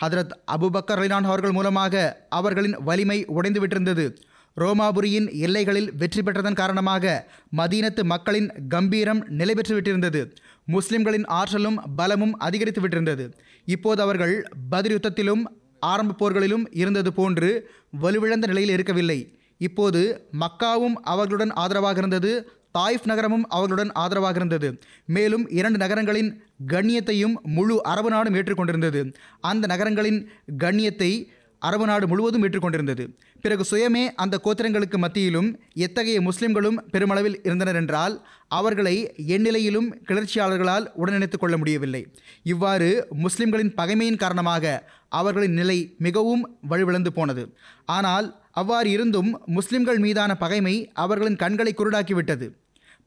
ஹதரத் அபுபக்கர் அலினான் அவர்கள் மூலமாக அவர்களின் வலிமை உடைந்துவிட்டிருந்தது ரோமாபுரியின் எல்லைகளில் வெற்றி பெற்றதன் காரணமாக மதீனத்து மக்களின் கம்பீரம் நிலை விட்டிருந்தது. முஸ்லிம்களின் ஆற்றலும் பலமும் அதிகரித்து விட்டிருந்தது. இப்போது அவர்கள் பதிர் யுத்தத்திலும் ஆரம்ப போர்களிலும் இருந்தது போன்று வலுவிழந்த நிலையில் இருக்கவில்லை. இப்போது மக்காவும் அவர்களுடன் ஆதரவாக இருந்தது தாயிஃப் நகரமும் அவர்களுடன் ஆதரவாக இருந்தது. மேலும் இரண்டு நகரங்களின் கண்ணியத்தையும் முழு அரபு நாடும் ஏற்றுக்கொண்டிருந்தது. அந்த நகரங்களின் கண்ணியத்தை அரபு நாடு முழுவதும் ஏற்றுக்கொண்டிருந்தது. பிறகு சுயமே அந்த கோத்திரங்களுக்கு மத்தியிலும் எத்தகைய முஸ்லிம்களும் பெருமளவில் இருந்தனர் என்றால் அவர்களை எந்நிலையிலும் கிளர்ச்சியாளர்களால் உடனடித்துக் கொள்ள முடியவில்லை. இவ்வாறு முஸ்லிம்களின் பகைமையின் காரணமாக அவர்களின் நிலை மிகவும் வலுவிழந்து போனது. ஆனால் அவ்வாறு இருந்தும் முஸ்லிம்கள் மீதான பகைமை அவர்களின் கண்களை குருடாக்கிவிட்டது.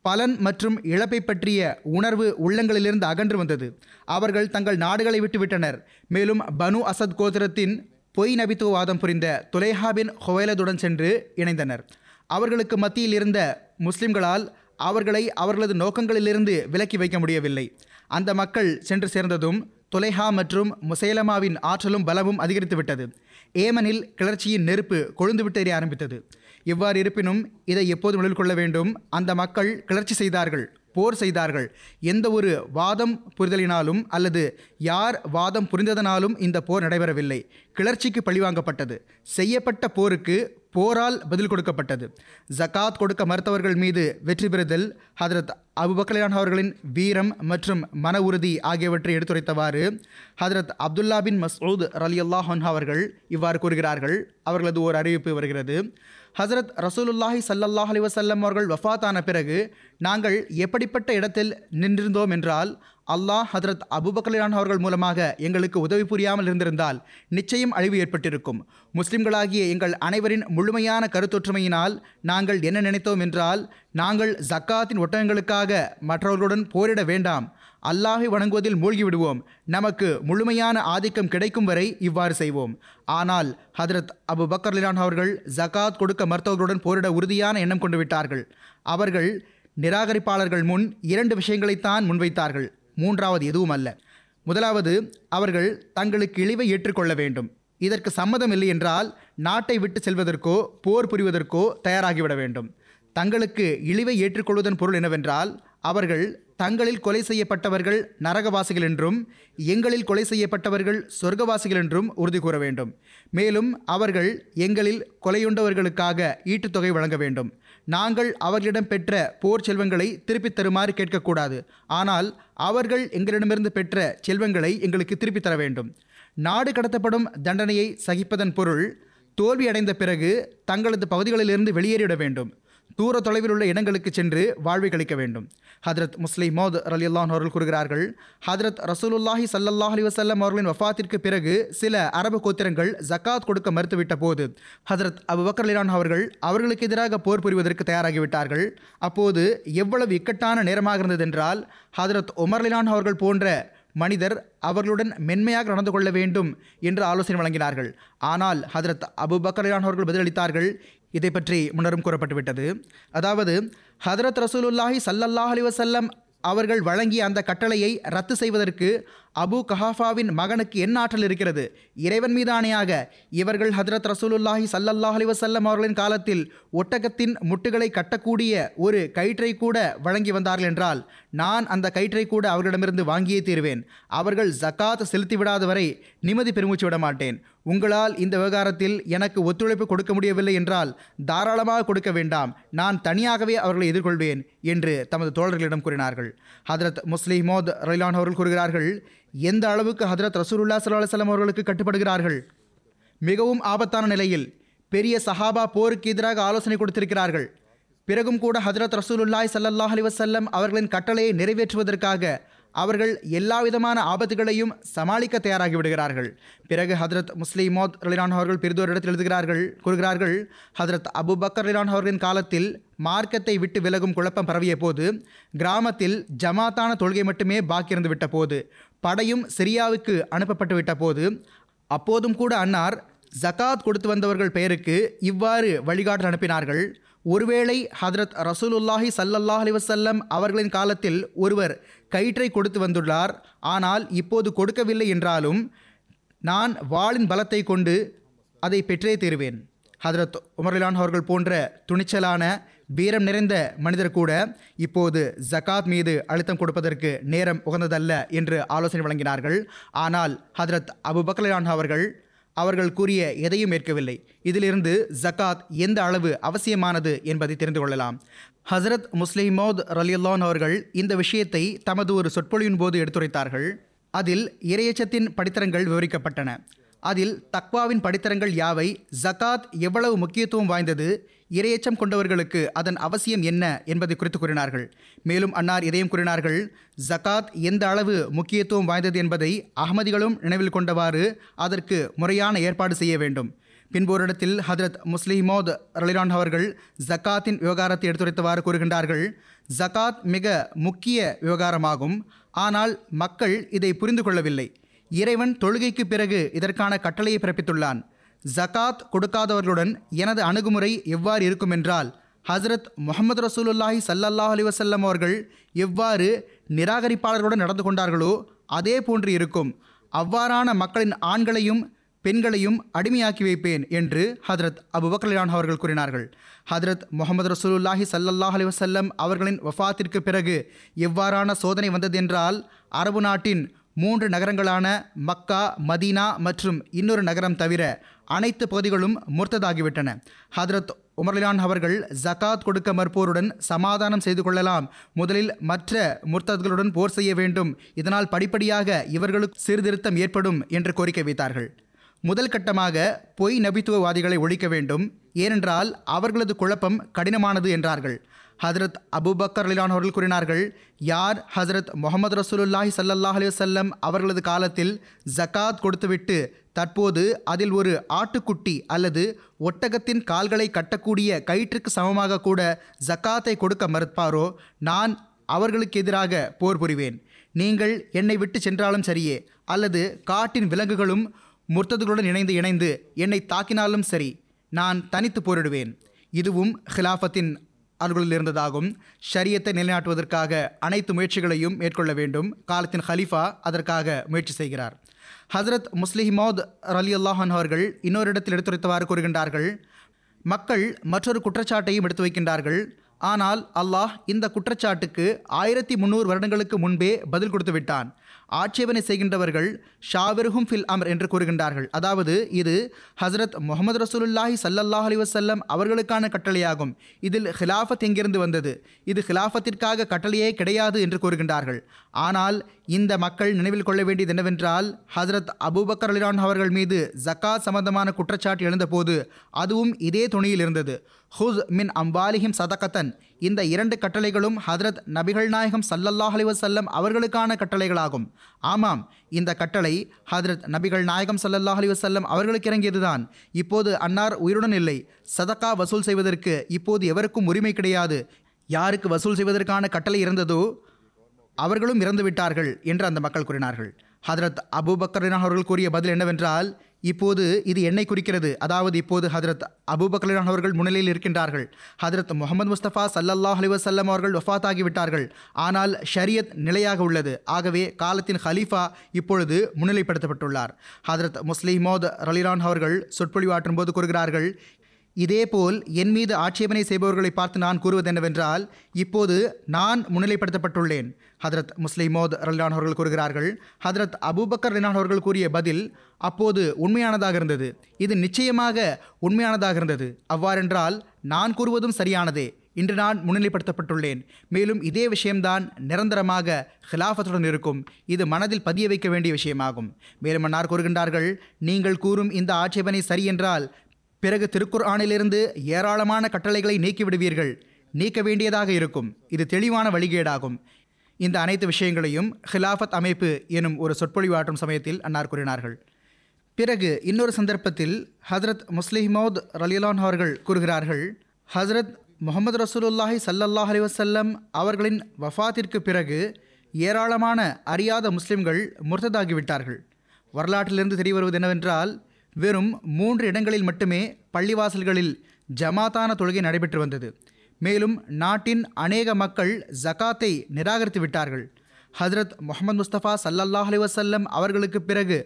பலன் மற்றும் இழப்பை பற்றிய உணர்வு உள்ளங்களிலிருந்து அகன்று வந்தது. அவர்கள் தங்கள் நாடுகளை விட்டுவிட்டனர் மேலும் பனு அசத் கோத்திரத்தின் பொய் நபித்துவவாதம் புரிந்த துலேஹாபின் ஹொவைலதுடன் சென்று இணைந்தனர். அவர்களுக்கு மத்தியில் இருந்த முஸ்லிம்களால் அவர்களை அவர்களது நோக்கங்களிலிருந்து விலக்கி வைக்க முடியவில்லை. அந்த மக்கள் சென்று சேர்ந்ததும் துலைஹா மற்றும் முசைலமாவின் ஆற்றலும் பலமும் அதிகரித்துவிட்டது ஏமனில் கிளர்ச்சியின் நெருப்பு கொழுந்துவிட்டு ஆரம்பித்தது. இவ்வாறு இருப்பினும் இதை எப்போது நினைவில் கொள்ள வேண்டும். அந்த மக்கள் கிளர்ச்சி செய்தார்கள் போர் செய்தார்கள். எந்த ஒரு வாதம் புரிதலினாலும் அல்லது யார் வாதம் புரிந்ததனாலும் இந்த போர் நடைபெறவில்லை. கிளர்ச்சிக்கு பழிவாங்கப்பட்டது செய்யப்பட்ட போருக்கு போரால் பதில் கொடுக்கப்பட்டது. ஜகாத் கொடுக்க மறுத்தவர்கள் மீது வெற்றி பெறுதல் ஹதரத் அபுபக்கலான் அவர்களின் வீரம் மற்றும் மன உறுதி ஆகியவற்றை எடுத்துரைத்தவாறு ஹதரத் அப்துல்லா பின் மசூத் ரலி அல்லாஹன் அவர்கள் இவ்வாறு கூறுகிறார்கள். அவர்களது ஒரு அறிவிப்பு வருகிறது. ஹசரத் ரசூலுல்லாஹி சல்லல்லாஹ் அலி வசல்லம் அவர்கள் வஃபாத்தான பிறகு நாங்கள் எப்படிப்பட்ட இடத்தில் நின்றிருந்தோம் என்றால் அல்லாஹ் ஹதரத் அபுபக்கலான் அவர்கள் மூலமாக எங்களுக்கு உதவி புரியாமல் இருந்திருந்தால் நிச்சயம் அழிவு ஏற்பட்டிருக்கும். முஸ்லிம்களாகிய எங்கள் அனைவரின் முழுமையான கருத்தொற்றுமையினால் நாங்கள் என்ன நினைத்தோம் என்றால் நாங்கள் ஜக்காத்தின் ஒட்டகங்களுக்காக மற்றவர்களுடன் போரிட வேண்டாம். அல்லாஹை வணங்குவதில் மூழ்கிவிடுவோம். நமக்கு முழுமையான ஆதிக்கம் கிடைக்கும் வரை இவ்வாறு செய்வோம். ஆனால் ஹதரத் அபு பக்கர்லிலான் அவர்கள் ஜகாத் கொடுக்க மருத்துவர்களுடன் போரிட உறுதியான எண்ணம் கொண்டு விட்டார்கள். அவர்கள் நிராகரிப்பாளர்கள் முன் இரண்டு விஷயங்களைத்தான் முன்வைத்தார்கள். மூன்றாவது எதுவும் அல்ல முதலாவது அவர்கள் தங்களுக்கு இழிவை ஏற்றுக்கொள்ள வேண்டும். இதற்கு சம்மதம் இல்லை என்றால் நாட்டை விட்டு செல்வதற்கோ போர் புரிவதற்கோ தயாராகிவிட வேண்டும். தங்களுக்கு இழிவை ஏற்றுக்கொள்வதன் பொருள் என்னவென்றால் அவர்கள் தங்களில் கொலை செய்யப்பட்டவர்கள் நரகவாசிகள் என்றும் எங்களில் கொலை செய்யப்பட்டவர்கள் சொர்க்கவாசிகள் என்றும் உறுதி கூற வேண்டும். மேலும் அவர்கள் எங்களில் கொலையுண்டவர்களுக்காக ஈட்டுத்தொகை வழங்க வேண்டும். நாங்கள் அவர்களிடம் பெற்ற போர் செல்வங்களை திருப்பித் தருமாறு கேட்கக்கூடாது. ஆனால் அவர்கள் எங்களிடமிருந்து பெற்ற செல்வங்களை எங்களுக்கு திருப்பித் தர வேண்டும். நாடு கடத்தப்படும் தண்டனையை சகிப்பதன் பொருள் தோல்வியடைந்த பிறகு தங்களது பகுதிகளிலிருந்து வெளியேறிவிட வேண்டும். தூர தொலைவில் உள்ள இடங்களுக்கு சென்று வாழ்வை கழிக்க வேண்டும். ஹதரத் முஸ்லிம் மோத் ரலியல்லான் அவர்கள் கூறுகிறார்கள் ஹதரத் ரசூலுல்லாஹி சல்லல்லாஹ் அலி வசல்லம் அவர்களின் வஃத்திற்கு பிறகு சில அரபு கோத்திரங்கள் ஜக்காத் கொடுக்க மறுத்துவிட்ட போது ஹதரத் அபு பக்கர் அலிலான் அவர்கள் அவர்களுக்கு எதிராக போர் புரிவதற்கு தயாராகிவிட்டார்கள். அப்போது எவ்வளவு இக்கட்டான நேரமாக இருந்ததென்றால் ஹதரத் உமர் அலிலான் அவர்கள் போன்ற மனிதர் அவர்களுடன் மென்மையாக நடந்து கொள்ள வேண்டும் என்று ஆலோசனை வழங்கினார்கள். ஆனால் ஹதரத் அபு பக்கரான் அவர்கள் பதிலளித்தார்கள் இதை பற்றி முன்னரும் கூறப்பட்டுவிட்டது. அதாவது ஹதரத் ரசூலுல்லாஹி சல்லல்லாஹ் அலி வசல்லம் அவர்கள் வழங்கிய அந்த கட்டளையை ரத்து செய்வதற்கு அபு கஹாஃபாவின் மகனுக்கு என்ன ஆற்றல் இருக்கிறது? இறைவன் மீதானையாக இவர்கள் ஹதரத் ரசூலுல்லாஹி சல்லல்லாஹ் அலிவசல்லம் அவர்களின் காலத்தில் ஒட்டகத்தின் முட்டுகளை கட்டக்கூடிய ஒரு கயிற்றை கூட வழங்கி வந்தார்கள் என்றால் நான் அந்த கயிற்றை கூட அவர்களிடமிருந்து வாங்கியே தீருவேன். அவர்கள் ஜக்காத் செலுத்தி விடாத வரை நிம்மதி பெருமூச்சு விட மாட்டேன். உங்களால் இந்த விவகாரத்தில் எனக்கு ஒத்துழைப்பு கொடுக்க முடியவில்லை என்றால் தாராளமாக கொடுக்க வேண்டாம். நான் தனியாகவே அவர்களை எதிர்கொள்வேன் என்று தமது தோழர்களிடம் கூறினார்கள். ஹதரத் முஸ்லிமோத் ரயிலான் அவர்கள் கூறுகிறார்கள் எந்த அளவுக்கு ஹதரத் ரசூலுல்லா சல்லா அலுவலம் அவர்களுக்கு கட்டுப்படுகிறார்கள்? மிகவும் ஆபத்தான நிலையில் பெரிய சஹாபா போருக்கு எதிராக ஆலோசனை கொடுத்திருக்கிறார்கள். பிறகும் கூட ஹதரத் ரசூலுல்லாய் சல்லல்லாஹ் அலிவசல்லம் அவர்களின் கட்டளையை நிறைவேற்றுவதற்காக அவர்கள் எல்லா விதமான ஆபத்துகளையும் சமாளிக்க தயாராகி விடுகிறார்கள். பிறகு ஹதரத் மோத் ரலிலான் அவர்கள் பெரிதோர் இடத்தில் எழுதுகிறார்கள் கூறுகிறார்கள் ஹதரத் அபு பக்கர் ரலிலான் அவர்களின் காலத்தில் மார்க்கத்தை விட்டு விலகும் குழப்பம் பரவிய போது கிராமத்தில் ஜமாத்தான தொழுகை மட்டுமே பாக்கியிருந்து விட்ட போது படையும் சிரியாவுக்கு அனுப்பப்பட்டு விட்ட போது அப்போதும் கூட அன்னார் ஜகாத் கொடுத்து வந்தவர்கள் பெயருக்கு இவ்வாறு வழிகாட்டல் அனுப்பினார்கள். ஒருவேளை ஹதரத் ரசூலுல்லாஹி சல்லல்லாஹ் அலிவசல்லம் அவர்களின் காலத்தில் ஒருவர் கயிற்றை கொடுத்து வந்துள்ளார். ஆனால் இப்போது கொடுக்கவில்லை என்றாலும் நான் வாளின் பலத்தை கொண்டு அதை பெற்றே தீருவேன். ஹதரத் உமர்லான் அவர்கள் போன்ற துணிச்சலான வீரம் நிறைந்த மனிதர் கூட இப்போது ஜகாத் மீது அழுத்தம் கொடுப்பதற்கு நேரம் உகந்ததல்ல என்று ஆலோசனை வழங்கினார்கள். ஆனால் ஹதரத் அபுபக்லான் அவர்கள் அவர்கள் கூறிய எதையும் ஏற்கவில்லை. இதிலிருந்து ஜக்காத் எந்த அளவு அவசியமானது என்பதை தெரிந்து கொள்ளலாம். ஹசரத் முஸ்லிமோத் ரலியுல்லான் அவர்கள் இந்த விஷயத்தை தமது ஒரு சொற்பொழிவின் போது எடுத்துரைத்தார்கள். அதில் இரையச்சத்தின் படித்தரங்கள் விவரிக்கப்பட்டன. அதில் தக்வாவின் படித்தரங்கள் யாவை? ஜகாத் எவ்வளவு முக்கியத்துவம் வாய்ந்தது? இரையச்சம் கொண்டவர்களுக்கு அதன் அவசியம் என்ன என்பதை குறித்து கூறினார்கள். மேலும் அன்னார் இதையும் கூறினார்கள் ஜகாத் எந்த அளவு முக்கியத்துவம் வாய்ந்தது என்பதை அகமதிகளும் நினைவில் கொண்டவாறு அதற்கு முறையான ஏற்பாடு செய்ய வேண்டும். பின்போரிடத்தில் ஹதரத் முஸ்லிமோத் ரலிரான் அவர்கள் ஜக்காத்தின் விவகாரத்தை எடுத்துரைத்தவாறு கூறுகின்றார்கள் ஜகாத் மிக முக்கிய விவகாரமாகும் ஆனால் மக்கள் இதை புரிந்து கொள்ளவில்லை. இறைவன் தொழுகைக்கு பிறகு இதற்கான கட்டளையை பிறப்பித்துள்ளான். ஜகாத் கொடுக்காதவர்களுடன் எனது அணுகுமுறை எவ்வாறு இருக்கும் என்றால் ஹசரத் முகமது ரசூலுல்லாஹி சல்லல்லாஹ் அலி வசல்லம் அவர்கள் எவ்வாறு நிராகரிப்பாளர்களுடன் நடந்து கொண்டார்களோ அதே போன்று இருக்கும். அவ்வாறான மக்களின் ஆண்களையும் பெண்களையும் அடிமையாக்கி வைப்பேன் என்று ஹதரத் அபுபக்கலான் அவர்கள் கூறினார்கள். ஹதரத் முகமது ரசூலுல்லாஹி சல்லல்லாஹ் அலி வசல்லம் அவர்களின் வஃபாத்திற்கு பிறகு எவ்வாறான சோதனை வந்ததென்றால் அரபு நாட்டின் மூன்று நகரங்களான மக்கா மதீனா மற்றும் இன்னொரு நகரம் தவிர அனைத்து பகுதிகளும் முர்த்ததாகிவிட்டன. ஹதரத் உமர்லான் அவர்கள் ஜகாத் கொடுக்க மறுப்போருடன் சமாதானம் செய்து கொள்ளலாம். முதலில் மற்ற முர்த்தத்களுடன் போர் செய்ய வேண்டும். இதனால் படிப்படியாக இவர்களுக்கு சீர்திருத்தம் ஏற்படும் என்று கோரிக்கை வைத்தார்கள். முதல் கட்டமாக பொய் நபித்துவவாதிகளை ஒழிக்க வேண்டும். ஏனென்றால் அவர்களது குழப்பம் கடினமானது என்றார்கள். ஹசரத் அபுபக்கர் அலிலான் அவர்கள் கூறினார்கள் யார் ஹசரத் முகமது ரசூலுல்லாஹி சல்லல்லாஹ் அலி வல்லம் அவர்களது காலத்தில் ஜக்காத் கொடுத்துவிட்டு தற்போது அதில் ஒரு ஆட்டுக்குட்டி அல்லது ஒட்டகத்தின் கால்களை கட்டக்கூடிய கயிற்றுக்கு சமமாக கூட ஜக்காத்தை கொடுக்க மறுப்பாரோ நான் அவர்களுக்கு எதிராக போர் புரிவேன். நீங்கள் என்னை விட்டு சென்றாலும் சரியே அல்லது காட்டின் விலங்குகளும் முர்த்ததுகளுடன் இணைந்து இணைந்து என்னை தாக்கினாலும் சரி நான் தனித்து போரிடுவேன். இதுவும் ஹிலாஃபத்தின் அருள்களில் இருந்ததாகும் ஷரியத்தை நிலைநாட்டுவதற்காக அனைத்து முயற்சிகளையும் மேற்கொள்ள வேண்டும். காலத்தின் ஹலீஃபா அதற்காக முயற்சி செய்கிறார். ஹசரத் முஸ்லிஹிமோத் அலி அல்லாஹன் அவர்கள் இன்னொரு இடத்தில் எடுத்துரைத்தவாறு கூறுகின்றார்கள் மக்கள் மற்றொரு குற்றச்சாட்டையும் எடுத்து வைக்கின்றார்கள். ஆனால் அல்லாஹ் இந்த குற்றச்சாட்டுக்கு ஆயிரத்தி முந்நூறு வருடங்களுக்கு முன்பே பதில் கொடுத்து விட்டான். ஆட்சேபனை செய்கின்றவர்கள் ஷாவிர்ஹும் ஃபில் அமர் என்று கூறுகின்றார்கள். அதாவது இது ஹசரத் முகமது ரசூலுல்லாஹி சல்லல்லாஹ் அலி வசல்லம் அவர்களுக்கான கட்டளையாகும். இதில் ஹிலாஃபத் எங்கிருந்து வந்தது? இது ஹிலாஃபத்திற்காக கட்டளையே கிடையாது என்று கூறுகின்றார்கள். ஆனால் இந்த மக்கள் நினைவில் கொள்ள வேண்டியது என்னவென்றால் ஹசரத் அபூபக்கர் அலிரான் அவர்கள் மீது ஜக்கா சம்பந்தமான குற்றச்சாட்டு எழுந்தபோது அதுவும் இதே துணியில் இருந்தது. ஹுஸ் மின் அம்பாலிஹிம் சதகத்தன். இந்த இரண்டு கட்டளைகளும் ஹதரத் நபிகள் நாயகம் சல்லல்லாஹ் அலிவசல்லம் அவர்களுக்கான கட்டளைகளாகும். ஆமாம் இந்த கட்டளை ஹதரத் நபிகள் நாயகம் சல்லல்லாஹ் அலிவசல்லம் அவர்களுக்கு இறங்கியதுதான். இப்போது அன்னார் உயிருடன் இல்லை. சதக்கா வசூல் செய்வதற்கு இப்போது எவருக்கும் உரிமை கிடையாது. யாருக்கு வசூல் செய்வதற்கான கட்டளை இருந்ததோ அவர்களும் இறந்து விட்டார்கள் என்று அந்த மக்கள் கூறினார்கள். ஹதரத் அபூபக்கரின் அவர்கள் கூறிய பதில் என்னவென்றால் இப்போது இது என்னை குறிக்கிறது. அதாவது இப்போது ஹதரத் அபூபக்கரின் அவர்கள் முன்னிலையில் இருக்கின்றார்கள். ஹதரத் முகமது முஸ்தபா சல்லல்லாஹ் அலிவசல்லம் அவர்கள் வஃத் ஆகிவிட்டார்கள் ஆனால் ஷரியத் நிலையாக உள்ளது. ஆகவே காலத்தின் ஹலீஃபா இப்பொழுது முன்னிலைப்படுத்தப்பட்டுள்ளார். ஹதரத் முஸ்லிமோத் ரலிரான் அவர்கள் சொற்பொழிவாற்றும் போது கூறுகிறார்கள் இதேபோல் என் மீது ஆட்சேபனை செய்பவர்களை பார்த்து நான் கூறுவது என்னவென்றால் இப்போது நான் முன்னிலைப்படுத்தப்பட்டுள்ளேன். ஹதரத் முஸ்லிமோத் ரல்டான் அவர்கள் கூறுகிறார்கள் ஹதரத் அபூபக்கர் ரினான் அவர்கள் கூறிய பதில் அப்போது உண்மையானதாக இருந்தது. இது நிச்சயமாக உண்மையானதாக இருந்தது. அவ்வாறென்றால் நான் கூறுவதும் சரியானதே. இன்று நான் முன்னிலைப்படுத்தப்பட்டுள்ளேன். மேலும் இதே விஷயம்தான் நிரந்தரமாக ஹிலாஃபத்துடன் இருக்கும். இது மனதில் பதிய வைக்க வேண்டிய விஷயமாகும். மேலும் அன்னார் கூறுகின்றார்கள் நீங்கள் கூறும் இந்த ஆட்சேபனை சரி என்றால் பிறகு திருக்குர் ஆணிலிருந்து ஏராளமான கட்டளைகளை நீக்கிவிடுவீர்கள். நீக்க வேண்டியதாக இருக்கும். இது தெளிவான வழிகேடாகும். இந்த அனைத்து விஷயங்களையும் ஹிலாஃபத் அமைப்பு எனும் ஒரு சொற்பொழிவாற்றும் சமயத்தில் அன்னார் கூறினார்கள். பிறகு இன்னொரு சந்தர்ப்பத்தில் ஹசரத் முஸ்லிமோத் ரலிலான் அவர்கள் கூறுகிறார்கள் ஹசரத் முகமது ரசூலுல்லாஹி சல்லல்லாஹ் அலி வசல்லம் அவர்களின் வஃத்திற்கு பிறகு ஏராளமான அறியாத முஸ்லிம்கள் முர்த்ததாகிவிட்டார்கள். வரலாற்றிலிருந்து தெரிய வருவது என்னவென்றால் வெறும் மூன்று இடங்களில் மட்டுமே பள்ளிவாசல்களில் ஜமாத்தான தொழுகை நடைபெற்று வந்தது. மேலும் நாட்டின் அநேக மக்கள் ஜகாத்தை நிராகரித்து விட்டார்கள். ஹஜரத் முகமது முஸ்தபா சல்லல்லாஹ் அலிவசல்லம் அவர்களுக்கு பிறகு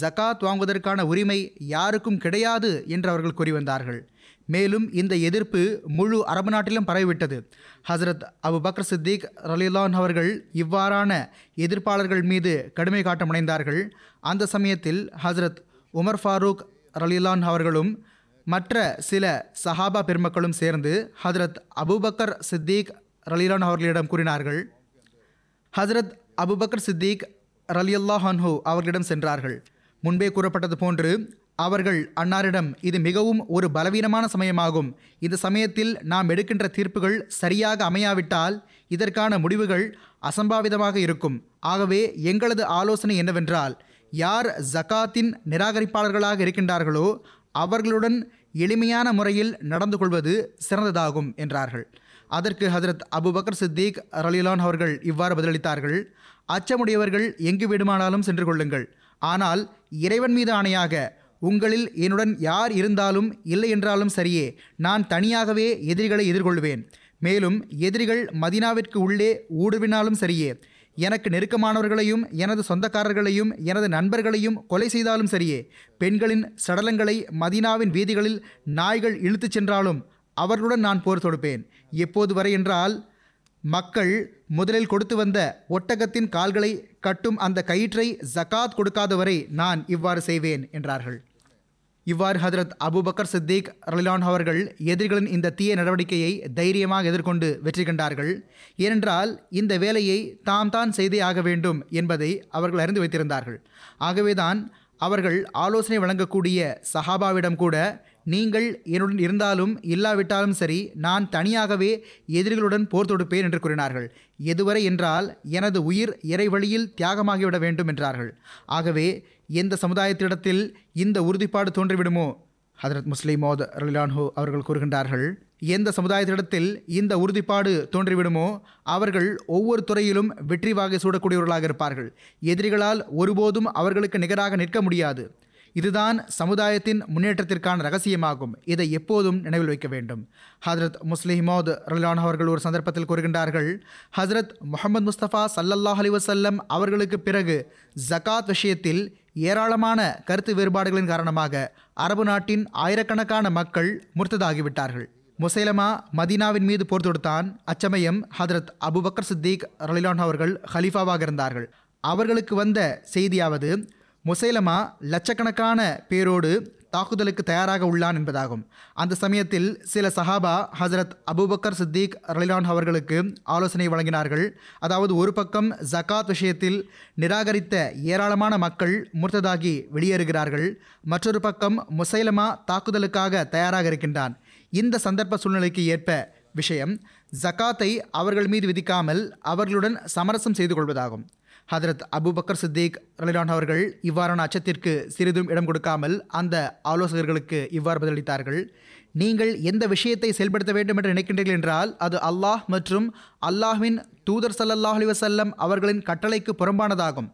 ஜகாத் வாங்குவதற்கான உரிமை யாருக்கும் கிடையாது என்று அவர்கள் கூறி வந்தார்கள். மேலும் இந்த எதிர்ப்பு முழு அரபு நாட்டிலும் பரவிவிட்டது. ஹசரத் அபு பக்ர் சித்திக் ரலிலான் அவர்கள் இவ்வாறான எதிர்ப்பாளர்கள் மீது கடுமை காட்ட முனைந்தார்கள் அந்த சமயத்தில் ஹசரத் உமர் ஃபாரூக் ரலிலான் அவர்களும் மற்ற சில சஹாபா பெருமக்களும் சேர்ந்து ஹதரத் அபுபக்கர் சித்திக் ரலிலான் அவர்களிடம் கூறினார்கள். ஹசரத் அபுபக்கர் சித்திக் ரலியல்லா ஹன்ஹு அவர்களிடம் சென்றார்கள். முன்பே கூறப்பட்டது போன்று அவர்கள் அன்னாரிடம் இது மிகவும் ஒரு பலவீனமான சமயமாகும். இந்த சமயத்தில் நாம் எடுக்கின்ற தீர்ப்புகள் சரியாக அமையாவிட்டால் இதற்கான முடிவுகள் அசம்பாவிதமாக இருக்கும். ஆகவே எங்களது ஆலோசனை என்னவென்றால் யார் ஜகாத்தின் நிராகரிப்பாளர்களாக இருக்கின்றார்களோ அவர்களுடன் எளிமையான முறையில் நடந்து கொள்வது சிறந்ததாகும் என்றார்கள். அதற்கு ஹசரத் அபுபக்கர் சித்திக் ரலிலான் அவர்கள் இவ்வாறு பதிலளித்தார்கள். அச்சமுடையவர்கள் எங்கு வேண்டுமானாலும் சென்று கொள்ளுங்கள். ஆனால் இறைவன் மீது ஆணையாக உங்களில் என்னுடன் யார் இருந்தாலும் இல்லை என்றாலும் சரியே நான் தனியாகவே எதிரிகளை எதிர்கொள்வேன். மேலும் எதிரிகள் மதினாவிற்கு உள்ளே ஊடுவினாலும் சரியே எனக்கு நெருக்கமானவர்களையும் எனது சொந்தக்காரர்களையும் எனது நண்பர்களையும் கொலை செய்தாலும் சரியே. பெண்களின் சடலங்களை மதினாவின் வீதிகளில் நாய்கள் இழுத்துச் சென்றாலும் அவர்களுடன் நான் போர் தொடுப்பேன். எப்போது வரை என்றால் மக்கள் முதலில் கொடுத்து வந்த ஒட்டகத்தின் கால்களை கட்டும் அந்த கயிற்றை ஜகாத் கொடுக்காதவரை நான் இவ்வாறு செய்வேன் என்றார்கள். இவ்வாறு ஹதரத் அபுபக்கர் சித்திக் ரலிலான் அவர்கள் எதிரிகளின் இந்த தீய நடவடிக்கையை தைரியமாக எதிர்கொண்டு வெற்றி கண்டார்கள். ஏனென்றால் இந்த வேலையை தாம் தான் செய்தே ஆக வேண்டும் என்பதை அவர்கள் அறிந்து வைத்திருந்தார்கள். ஆகவேதான் அவர்கள் ஆலோசனை வழங்கக்கூடிய சஹாபாவிடம் கூட நீங்கள் என்னுடன் இருந்தாலும் இல்லாவிட்டாலும் சரி நான் தனியாகவே எதிரிகளுடன் போர் தொடுப்பேன் என்று கூறினார்கள். எதுவரை என்றால் எனது உயிர் இறைவழியில் தியாகமாகிவிட வேண்டும் என்றார்கள். ஆகவே எந்த சமுதாயத்திடத்தில் இந்த உறுதிப்பாடு தோன்றிவிடுமோ? ஹதரத் முஸ்லீம் மோத் ரலிலான்ஹோ அவர்கள் கூறுகின்றார்கள் எந்த சமுதாயத்திடத்தில் இந்த உறுதிப்பாடு தோன்றிவிடுமோ அவர்கள் ஒவ்வொரு துறையிலும் வெற்றி வாகை சூடக்கூடியவர்களாக இருப்பார்கள். எதிரிகளால் ஒருபோதும் அவர்களுக்கு நிகராக நிற்க முடியாது. இதுதான் சமுதாயத்தின் முன்னேற்றத்திற்கான ரகசியமாகும். இதை எப்போதும் நினைவில் வைக்க வேண்டும். ஹஜரத் முஸ்லிமோத் ரலான் அவர்கள் ஒரு சந்தர்ப்பத்தில் கூறுகின்றார்கள் ஹசரத் முகமது முஸ்தபா சல்லல்லாஹ் அலி வசல்லம் அவர்களுக்கு பிறகு ஜகாத் விஷயத்தில் ஏராளமான கருத்து வேறுபாடுகளின் காரணமாக அரபு நாட்டின் ஆயிரக்கணக்கான மக்கள் முர்த்ததாகிவிட்டார்கள். முசைலமா மதீனாவின் மீது போர் தொடுத்தான் அச்சமயம் ஹதரத் அபுபக்கர் சித்திக் ரலிலான் அவர்கள் ஹலீஃபாவாக இருந்தார்கள். அவர்களுக்கு வந்த செய்தியாவது முசைலமா லட்சக்கணக்கான பேரோடு தாக்குதலுக்கு தயாராக உள்ளான் என்பதாகும். அந்த சமயத்தில் சில சஹாபா ஹசரத் அபுபக்கர் சித்திக் ரலிலான் அவர்களுக்கு ஆலோசனை வழங்கினார்கள். அதாவது ஒரு பக்கம் ஜக்காத் விஷயத்தில் நிராகரித்த ஏராளமான மக்கள் முர்த்ததாகி வெளியேறுகிறார்கள். மற்றொரு பக்கம் முசைலமா தாக்குதலுக்காக தயாராக இருக்கின்றான். இந்த சந்தர்ப்ப சூழ்நிலைக்கு ஏற்ப விஷயம் ஜக்காத்தை அவர்கள் மீது விதிக்காமல் அவர்களுடன் சமரசம் செய்து கொள்வதாகும். ஹதரத் அபுபக்கர் சித்திக் ரலிலான் அவர்கள் இவ்வாறான அச்சத்திற்கு சிறிதும் இடம் கொடுக்காமல் அந்த ஆலோசகர்களுக்கு இவ்வாறு பதிலளித்தார்கள். நீங்கள் எந்த விஷயத்தை செயல்படுத்த வேண்டும் என்று நினைக்கின்றீர்கள் என்றால் அது அல்லாஹ் மற்றும் அல்லாஹ்வின் தூதர் சல்லல்லாஹ் அலி வசல்லம் அவர்களின் கட்டளைக்கு புறம்பானதாகும்.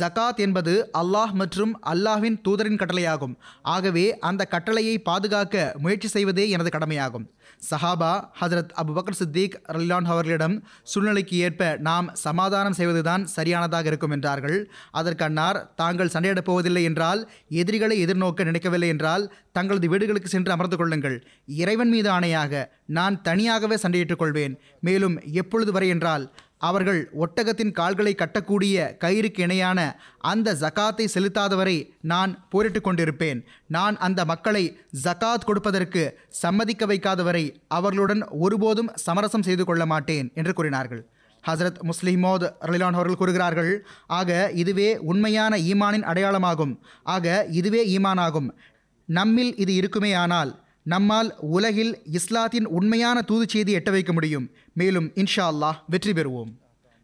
ஜகாத் என்பது அல்லாஹ் மற்றும் அல்லாஹ்வின் தூதரின் கட்டளையாகும். ஆகவே அந்த கட்டளையை பாதுகாக்க முயற்சி செய்வதே எனது கடமையாகும். சஹாபா ஹதரத் அபுபக்கர் சித்திக் ரல்லான் அவர்களிடம் சூழ்நிலைக்கு ஏற்ப நாம் சமாதானம் செய்வதுதான் சரியானதாக இருக்கும் என்றார்கள். அதற்கன்னார் தாங்கள் சண்டையிடப் போவதில்லை என்றால் எதிரிகளை எதிர்நோக்க நினைக்கவில்லை என்றால் தங்களது வீடுகளுக்கு சென்று அமர்ந்து கொள்ளுங்கள். இறைவன் மீது ஆணையாக நான் தனியாகவே சண்டையிட்டுக் கொள்வேன். மேலும் எப்பொழுது வரை என்றால் அவர்கள் ஒட்டகத்தின் கால்களை கட்டக்கூடிய கயிறுக்கு இணையான அந்த ஜகாத்தை செலுத்தாதவரை நான் போரிட்டு கொண்டிருப்பேன். நான் அந்த மக்களை ஜகாத் கொடுப்பதற்கு சம்மதிக்க வைக்காதவரை அவர்களுடன் ஒருபோதும் சமரசம் செய்து கொள்ள மாட்டேன் என்று கூறினார்கள். ஹசரத் முஸ்லிமோத் ரலிலான் அவர்கள் கூறுகிறார்கள் ஆக இதுவே உண்மையான ஈமானின் அடையாளமாகும். ஆக இதுவே ஈமானாகும். நம்மில் இது இருக்குமே ஆனால் நம்மால் உலகில் இஸ்லாத்தின் உண்மையான தூது செய்தி எட்ட வைக்க முடியும். மேலும் இன்ஷா அல்லாஹ் வெற்றி பெறுவோம்.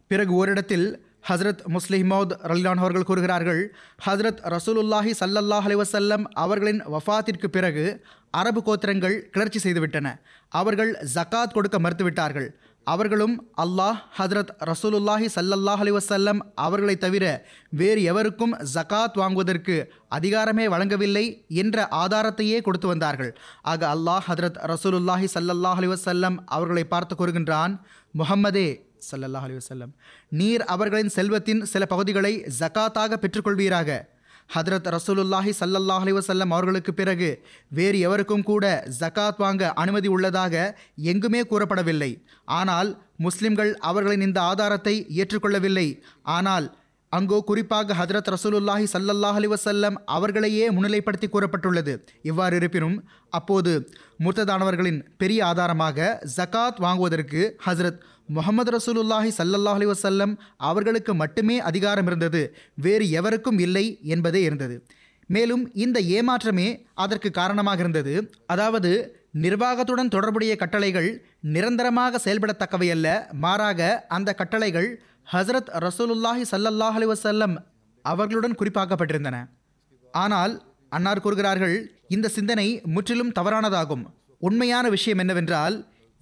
பிறகு ஓரிடத்தில் ஹசரத் முஸ்லிமோத் ரலிலான் அவர்கள் கூறுகிறார்கள் ஹசரத் ரசூலுல்லாஹி சல்லல்லாஹ் அலிவசல்லம் அவர்களின் வஃத்திற்கு பிறகு அரபு கோத்திரங்கள் கிளர்ச்சி செய்துவிட்டன. அவர்கள் ஜக்காத் கொடுக்க மறுத்துவிட்டார்கள். அவர்களும் அல்லாஹ் ஹதரத் ரசூலுல்லாஹி சல்லல்லாஹ் அலி வசல்லம் அவர்களை தவிர வேறு எவருக்கும் ஜகாத் வாங்குவதற்கு அதிகாரமே வழங்கவில்லை என்ற ஆதாரத்தையே கொடுத்து வந்தார்கள். ஆக அல்லாஹ் ஹதரத் ரசூலுல்லாஹி சல்லல்லாஹ் அலி வசல்லம் அவர்களை பார்த்து கூறுகின்றான் முகம்மதே சல்லல்லாஹ் அலி வசல்லம் நீர் அவர்களின் செல்வத்தின் சில பகுதிகளை ஜகாத்தாக பெற்றுக்கொள்வீராக. ஹதரத் ரசூலுல்லாஹி சல்லல்லாஹ் அலிவசல்லம் அவர்களுக்கு பிறகு வேறு எவருக்கும் கூட ஜகாத் வாங்க அனுமதி உள்ளதாக எங்குமே கூறப்படவில்லை. ஆனால் முஸ்லிம்கள் அவர்களின் இந்த ஆதாரத்தை ஏற்றுக்கொள்ளவில்லை. ஆனால் அங்கோ குறிப்பாக ஹதரத் ரசூலுல்லாஹி சல்லல்லாஹ் அலிவசல்லம் அவர்களையே முன்னிலைப்படுத்தி கூறப்பட்டுள்ளது. இவ்வாறு இருப்பினும் அப்போது முர்த்ததானவர்களின் பெரிய ஆதாரமாக ஜக்காத் வாங்குவதற்கு ஹசரத் முகமது ரசூலுல்லாஹி சல்லல்லாஹ் அலி வசல்லம் அவர்களுக்கு மட்டுமே அதிகாரம் இருந்தது வேறு எவருக்கும் இல்லை என்பதே இருந்தது. மேலும் இந்த ஏமாற்றமே அதற்கு காரணமாக இருந்தது. அதாவது நிர்வாகத்துடன் தொடர்புடைய கட்டளைகள் நிரந்தரமாக செயல்படத்தக்கவை அல்ல மாறாக அந்த கட்டளைகள் ஹசரத் ரசூலுல்லாஹி சல்லல்லாஹ் அலி வசல்லம் அவர்களுடன் குறிப்பாக்கப்பட்டிருந்தன. ஆனால் அன்னார் கூறுகிறார்கள் இந்த சிந்தனை முற்றிலும் தவறானதாகும். உண்மையான விஷயம் என்னவென்றால்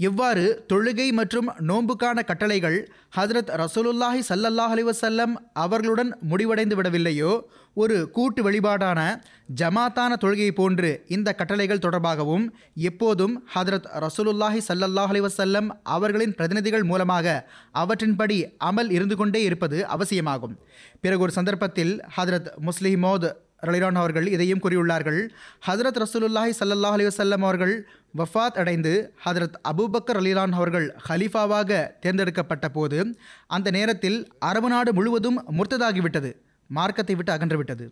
இவ்வாறு தொழுகை மற்றும் நோன்புக்கான கட்டளைகள் ஹதரத் ரசூலுல்லாஹி சல்லல்லாஹ் அலைஹி அவர்களுடன் முடிவடைந்து விடவில்லையோ? ஒரு கூட்டு வழிபாடான ஜமாத்தான தொழுகை போன்று இந்த கட்டளைகள் தொடர்பாகவும் எப்போதும் ஹதரத் ரசூலுல்லாஹி சல்லல்லாஹ் அலைஹி அவர்களின் பிரதிநிதிகள் மூலமாக அவற்றின்படி அமல் இருந்து கொண்டே இருப்பது அவசியமாகும். பிறகு ஒரு சந்தர்ப்பத்தில் ஹதரத் முஸ்லிமோத் ரலிரான் அவர்கள் இதையும் கூறியுள்ளார்கள். ஹஜரத் ரசூலுல்லாஹி சல்லாஹ் அலி வஸல்லம் அவர்கள் வஃபாத் அடைந்து ஹதரத் அபூபக்கர் அலிலான் அவர்கள் ஹலீஃபாவாக தேர்ந்தெடுக்கப்பட்ட போது அந்த நேரத்தில் அரபு நாடு முழுவதும் முர்த்ததாகிவிட்டது மார்க்கத்தை விட்டு அகன்று விட்டது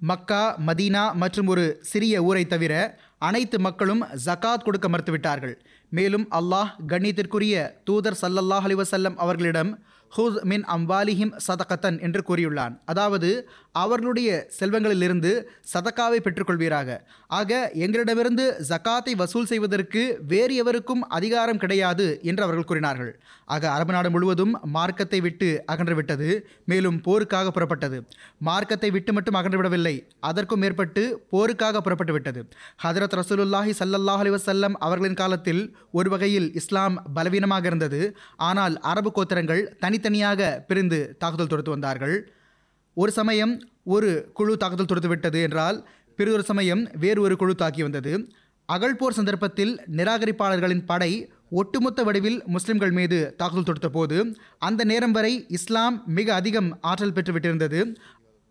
மக்கா மதீனா மற்றும் ஒரு சிறிய ஊரை தவிர அனைத்து மக்களும் ஜகாத் கொடுக்க மறுத்துவிட்டார்கள். மேலும் அல்லாஹ் கண்ணியத்திற்குரிய தூதர் சல்லல்லாஹ் அலிவசல்லம் அவர்களிடம் ஹூஸ் மின் அம்பாலிஹிம் சதகத்தன் என்று கூறியுள்ளான். அதாவது அவர்களுடைய செல்வங்களிலிருந்து சதக்காவை பெற்றுக்கொள்வீராக. ஆக எங்களிடமிருந்து ஜகாத்தை வசூல் செய்வதற்கு வேறு எவருக்கும் அதிகாரம் கிடையாது என்று அவர்கள் கூறினார்கள். ஆக அரபு நாடு முழுவதும் மார்க்கத்தை விட்டு அகன்றுவிட்டது மேலும் போருக்காக புறப்பட்டது. மார்க்கத்தை விட்டு மட்டும் அகன்று விடவில்லை அதற்கும் மேற்பட்டு போருக்காக புறப்பட்டு விட்டது ஹதரத் ரசூலுல்லாஹி சல்லல்லாஹ் அலி வசல்லம் அவர்களின் காலத்தில் ஒரு வகையில் இஸ்லாம் பலவீனமாக இருந்தது. ஆனால் அரபு கோத்திரங்கள் தனி தனித்தனியாக பிரிந்து தாக்குதல் தொடுத்து வந்தார்கள். ஒரு சமயம் ஒரு குழு தாக்குதல் தொடுத்து விட்டது என்றால் பிறொரு சமயம் வேறு ஒரு குழு தாக்கி வந்தது. அகழ்போர் சந்தர்ப்பத்தில் நிராகரிப்பாளர்களின் படை ஒட்டுமொத்த வடிவில் முஸ்லிம்கள் மீது தாக்குதல் தொடுத்த போது அந்த நேரம் வரை இஸ்லாம் மிக அதிகம் ஆற்றல் பெற்றுவிட்டிருந்தது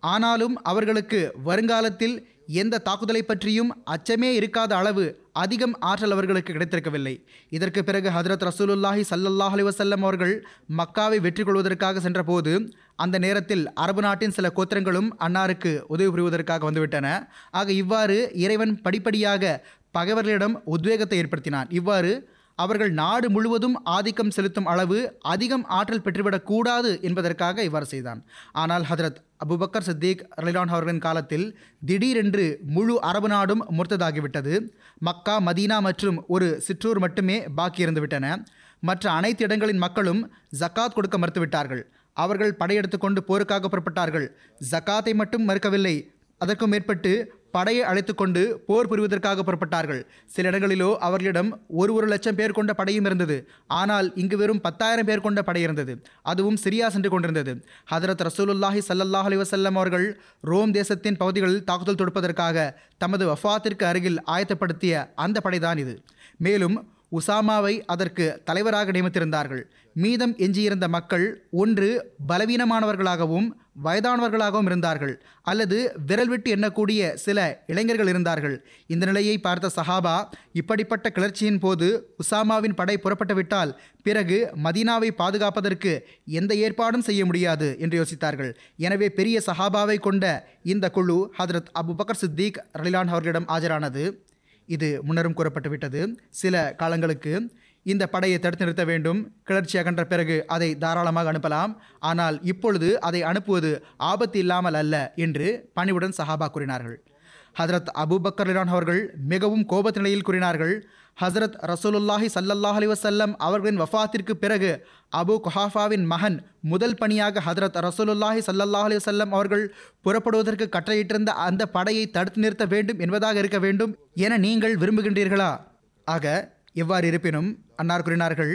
ஆனாலும் அவர்களுக்கு வருங்காலத்தில் எந்த தாக்குதலை பற்றியும் அச்சமே இருக்காத அளவு அதிகம் ஆற்றல் அவர்களுக்கு கிடைத்திருக்கவில்லை. இதற்கு பிறகு ஹதரத் ரசூலுல்லாஹி சல்லல்லாஹ் அலிவசல்லம் அவர்கள் மக்காவை வெற்றி கொள்வதற்காக சென்றபோது அந்த நேரத்தில் அரபு நாட்டின் சில கோத்திரங்களும் அன்னாருக்கு உதவி புரிவதற்காக வந்துவிட்டன. ஆக இவ்வாறு இறைவன் படிப்படியாக பகைவர்களிடம் உத்வேகத்தை ஏற்படுத்தினான். இவ்வாறு அவர்கள் நாடு முழுவதும் ஆதிக்கம் செலுத்தும் அளவு அதிகம் ஆற்றல் பெற்றுவிடக்கூடாது என்பதற்காக இவ்வாறு செய்தான். ஆனால் ஹதரத் அபுபக்கர் சித்திக் ரலிலான் அவர்களின் காலத்தில் திடீரென்று முழு அரபு நாடும் முர்த்ததாகிவிட்டது. மக்கா மதீனா மற்றும் ஒரு சிற்றூர் மட்டுமே பாக்கி இருந்துவிட்டன. மற்ற அனைத்து இடங்களின் மக்களும் ஜக்காத் கொடுக்க மறுத்துவிட்டார்கள். அவர்கள் படையெடுத்து கொண்டு போருக்காக புறப்பட்டார்கள். ஜக்காத்தை மட்டும் மறுக்கவில்லை. அதற்கும் மேற்பட்டு படையை அழைத்து கொண்டு போர் புரிவதற்காக புறப்பட்டார்கள். சில இடங்களிலோ அவர்களிடம் ஒரு ஒரு லட்சம் பேர் கொண்ட படையும் இருந்தது. ஆனால் இங்கு வெறும் பத்தாயிரம் பேர் கொண்ட படை இருந்தது. அதுவும் சிரியா சென்று கொண்டிருந்தது. ஹதரத் ரசூலுல்லாஹி சல்லாஹ் அலிவசல்லம் அவர்கள் ரோம் தேசத்தின் பகுதிகளில் தாக்குதல் தொடுப்பதற்காக தமது வஃபாத்திற்கு அருகில் ஆயத்தப்படுத்திய அந்த படைதான் இது. மேலும் உசாமாவை அதற்கு தலைவராக நியமித்திருந்தார்கள். மீதம் எஞ்சியிருந்த மக்கள் ஒன்று பலவீனமானவர்களாகவும் வயதானவர்களாகவும் இருந்தார்கள். அல்லது விரல் விட்டு எண்ணக்கூடிய சில இளைஞர்கள் இருந்தார்கள். இந்த நிலையை பார்த்த சஹாபா இப்படிப்பட்ட கிளர்ச்சியின் போது உசாமாவின் படை புறப்பட்டுவிட்டால் பிறகு மதீனாவை பாதுகாப்பதற்கு எந்த ஏற்பாடும் செய்ய முடியாது என்று யோசித்தார்கள். எனவே பெரிய சஹாபாவை கொண்ட இந்த குழு ஹதரத் அபு பக்கர் சித்திக் ரலிலான் அவர்களிடம் ஆஜரானது. இது முன்னரும் கூறப்பட்டுவிட்டது. சில காலங்களுக்கு இந்த படையை தடுத்து நிறுத்த வேண்டும். கிளர்ச்சி அகன்ற பிறகு அதை தாராளமாக அனுப்பலாம். ஆனால் இப்பொழுது அதை அனுப்புவது ஆபத்து இல்லாமல் அல்ல என்று பணிவுடன் சஹாபா கூறினார்கள். ஹசரத் அபுபக்கர்லான் அவர்கள் மிகவும் கோபத்து நிலையில் கூறினார்கள். ஹசரத் ரசூலுல்லாஹி சல்லல்லாஹ் அலி வசல்லம் அவர்களின் வஃத்திற்கு பிறகு அபு குஹாஃபாவின் மகன் முதல் பணியாக ஹதரத் ரசூலுல்லாஹி சல்லல்லாஹ் அலி வசல்லம் அவர்கள் புறப்படுவதற்கு கட்டளையிட்டிருந்த அந்த படையை தடுத்து நிறுத்த வேண்டும் என்பதாக இருக்க வேண்டும் என நீங்கள் விரும்புகின்றீர்களா? ஆக எவ்வாறு இருப்பினும் அன்னார் கூறினார்கள்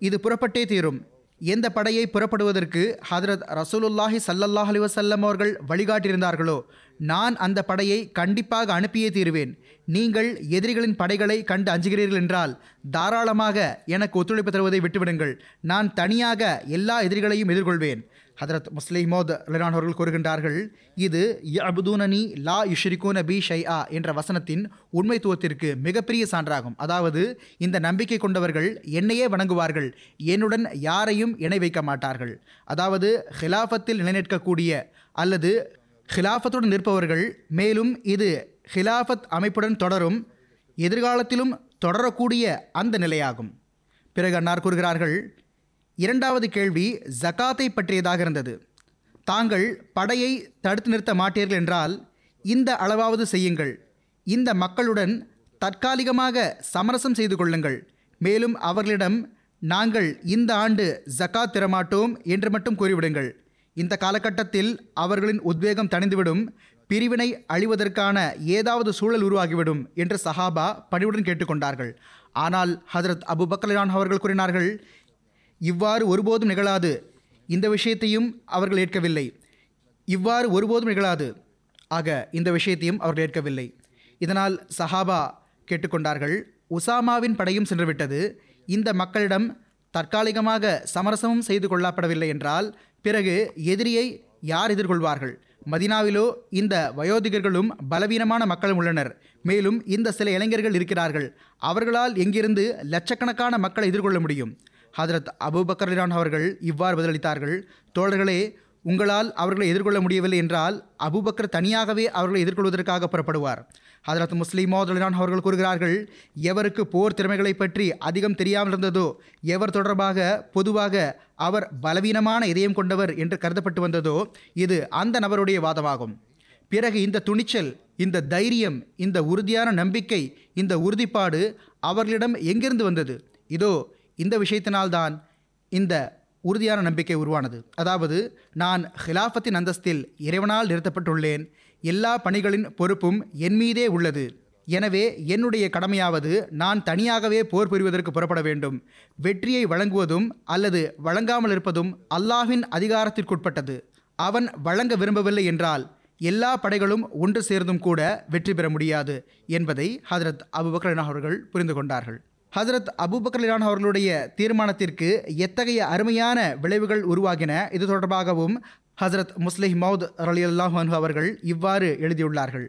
இது புறப்பட்டே தீரும். எந்த படையை புறப்படுவதற்கு ஹதரத் ரசூலுல்லாஹி சல்லல்லாஹ் அலி வசல்லம் அவர்கள் வழிகாட்டியிருந்தார்களோ நான் அந்த படையை கண்டிப்பாக அனுப்பியே தீருவேன். நீங்கள் எதிரிகளின் படைகளை கண்டு அஞ்சுகிறீர்கள் என்றால் தாராளமாக எனக்கு ஒத்துழைப்பு தருவதை விட்டுவிடுங்கள். நான் தனியாக எல்லா எதிரிகளையும் எதிர்கொள்வேன். ஹதரத் முஸ்லிமோத் லிரான் அவர்கள் கூறுகின்றார்கள் இது அபுதூனனி லா யுஷ்ரிகூன பி ஷைஆ என்ற வசனத்தின் உண்மைத்துவத்திற்கு மிகப்பெரிய சான்றாகும். அதாவது இந்த நம்பிக்கை கொண்டவர்கள் என்னையே வணங்குவார்கள் என்னுடன் யாரையும் இணை வைக்க மாட்டார்கள். அதாவது ஹிலாஃபத்தில் நிலைநிற்கக்கூடிய அல்லது ஹிலாஃபத்துடன் நிற்பவர்கள் மேலும் இது ஹிலாஃபத் அமைப்புடன் தொடரும் எதிர்காலத்திலும் தொடரக்கூடிய அந்த நிலையாகும். பிறகு அன்னார் கூறுகிறார்கள் இரண்டாவது கேள்வி ஜகாத்தை பற்றியதாக இருந்தது. தாங்கள் படையை தடுத்து நிறுத்த மாட்டீர்கள் என்றால் இந்த அளவாவது செய்யுங்கள். இந்த மக்களுடன் தற்காலிகமாக சமரசம் செய்து கொள்ளுங்கள். மேலும் அவர்களிடம் நாங்கள் இந்த ஆண்டு ஜக்காத் திறமாட்டோம் என்று மட்டும் கூறிவிடுங்கள். இந்த காலகட்டத்தில் அவர்களின் உத்வேகம் தணிந்துவிடும். பிரிவினை அழிவதற்கான ஏதாவது சூழல் உருவாகிவிடும் என்று சஹாபா பணிவுடன் கேட்டுக்கொண்டார்கள். ஆனால் ஹதரத் அபு பக்கலான் அவர்கள் கூறினார்கள் இவ்வாறு ஒருபோதும் நிகழாது. இந்த விஷயத்தையும் அவர்கள் ஏற்கவில்லை. இவ்வாறு ஒருபோதும் நிகழாது. ஆக இந்த விஷயத்தையும் அவர்கள் ஏற்கவில்லை. இதனால் சஹாபா கேட்டுக்கொண்டார்கள் உசாமாவின் படையும் சென்றுவிட்டது. இந்த மக்களிடம் தற்காலிகமாக சமரசமும் செய்து கொள்ளப்படவில்லை என்றால் பிறகு எதிரியை யார் எதிர்கொள்வார்கள்? மதினாவிலோ இந்த வயோதிகர்களும் பலவீனமான மக்களும் உள்ளனர். மேலும் இந்த சில இளைஞர்கள் இருக்கிறார்கள். அவர்களால் எங்கிருந்து லட்சக்கணக்கான மக்களை எதிர்கொள்ள முடியும். ஹதரத் அபூபக்கர்லான் அவர்கள் இவ்வாறு பதிலளித்தார்கள் தோழர்களே உங்களால் அவர்களை எதிர்கொள்ள முடியவில்லை என்றால் அபுபக்கர் தனியாகவே அவர்களை எதிர்கொள்வதற்காக புறப்படுவார். ஹதரத் முஸ்லிம் மோதலான் அவர்கள் கூறுகிறார்கள் எவருக்கு போர் திறமைகளை பற்றி அதிகம் தெரியாமல் இருந்ததோ எவர் தொடர்பாக பொதுவாக அவர் பலவீனமான இதயம் கொண்டவர் என்று கருதப்பட்டு வந்ததோ இது அந்த நபருடைய வாதமாகும். பிறகு இந்த துணிச்சல் இந்த தைரியம் இந்த உறுதியான நம்பிக்கை இந்த உறுதிப்பாடு அவர்களிடம் எங்கிருந்து வந்தது? இதோ இந்த விஷயத்தினால்தான் இந்த உறுதியான நம்பிக்கை உருவானது. அதாவது நான் ஹிலாஃபத்தின் அந்தஸ்தில் இறைவனால் நிறுத்தப்பட்டுள்ளேன். எல்லா பணிகளின் பொறுப்பும் என் மீதே உள்ளது. எனவே என்னுடைய கடமையாவது நான் தனியாகவே போர் புரிவதற்கு புறப்பட வேண்டும். வெற்றியை வழங்குவதும் அல்லது வழங்காமல் இருப்பதும் அல்லாஹின் அதிகாரத்திற்குட்பட்டது. அவன் வழங்க விரும்பவில்லை என்றால் எல்லா படைகளும் ஒன்று சேர்ந்தும் கூட வெற்றி பெற முடியாது என்பதை ஹதரத் அபுபக்கரன் அவர்கள் புரிந்து கொண்டார்கள். ஹசரத் அபுபக்கர்லான் அவர்களுடைய தீர்மானத்திற்கு எத்தகைய அருமையான விளைவுகள் உருவாகின? இது தொடர்பாகவும் ஹசரத் முஸ்லிஹ் மௌத் அலி அல்லாஹ் அவர்கள் இவ்வாறு எழுதியுள்ளார்கள்.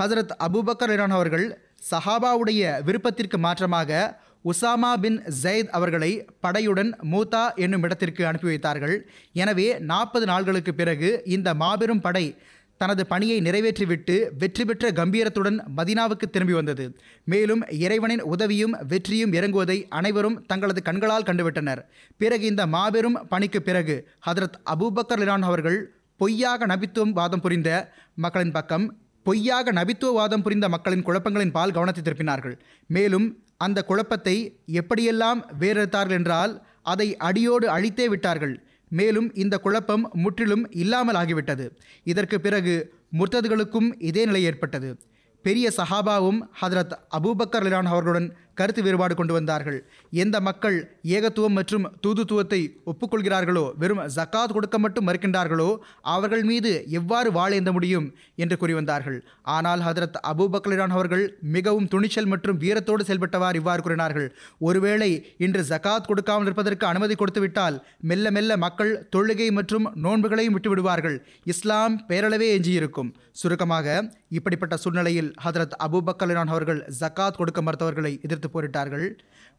ஹசரத் அபுபக்கர் இரான் அவர்கள் சஹாபாவுடைய விருப்பத்திற்கு மாற்றமாக உசாமா பின் ஜெயத் அவர்களை படையுடன் மூத்தா என்னும் இடத்திற்கு அனுப்பி வைத்தார்கள். எனவே நாற்பது நாள்களுக்கு பிறகு இந்த மாபெரும் படை தனது பணியை நிறைவேற்றிவிட்டு வெற்றி பெற்ற கம்பீரத்துடன் மதினாவுக்கு திரும்பி வந்தது. மேலும் இறைவனின் உதவியும் வெற்றியும் இறங்குவதை அனைவரும் தங்களது கண்களால் கண்டுவிட்டனர். பிறகு இந்த மாபெரும் பணிக்கு பிறகு ஹதரத் அபூபக்கர் லிரான் அவர்கள் பொய்யாக நபித்துவம் வாதம் புரிந்த மக்களின் பக்கம் பொய்யாக நபித்துவவாதம் புரிந்த மக்களின் குழப்பங்களின் பால் கவனத்தை திருப்பினார்கள். மேலும் அந்த குழப்பத்தை எப்படியெல்லாம் வேறெடுத்தார்கள் என்றால் அதை அடியோடு அழித்தே விட்டார்கள். மேலும் இந்த குழப்பம் முற்றிலும் இல்லாமல் ஆகிவிட்டது. இதற்கு பிறகு முர்த்ததுகளுக்கும் இதே நிலை ஏற்பட்டது. பெரிய சஹாபாவும் ஹதரத் அபூபக்கர் லிரான் அவர்களுடன் கருத்து வேறுபாடு கொண்டு வந்தார்கள். எந்த மக்கள் ஏகத்துவம் மற்றும் தூதுத்துவத்தை ஒப்புக்கொள்கிறார்களோ வெறும் ஜக்காத் கொடுக்க மட்டும் மறுக்கின்றார்களோ அவர்கள் மீது எவ்வாறு வாழேந்த முடியும் என்று கூறி வந்தார்கள். ஆனால் ஹதரத் அபூபக்கர் அவர்கள் மிகவும் துணிச்சல் மற்றும் வீரத்தோடு செயல்பட்டவார் இவ்வாறு கூறினார்கள். ஒருவேளை இன்று ஜக்காத் கொடுக்காமல் இருப்பதற்கு அனுமதி கொடுத்துவிட்டால் மெல்ல மெல்ல மக்கள் தொழுகை மற்றும் நோன்புகளையும் விட்டுவிடுவார்கள் இஸ்லாம் பேரளவே எஞ்சியிருக்கும். சுருக்கமாக இப்படிப்பட்ட சூழ்நிலையில் ஹதரத் அபூபக்கர் அவர்கள் ஜக்காத் கொடுக்க மறுத்தவர்களை எதிர்த்து போரிட்டார்கள்.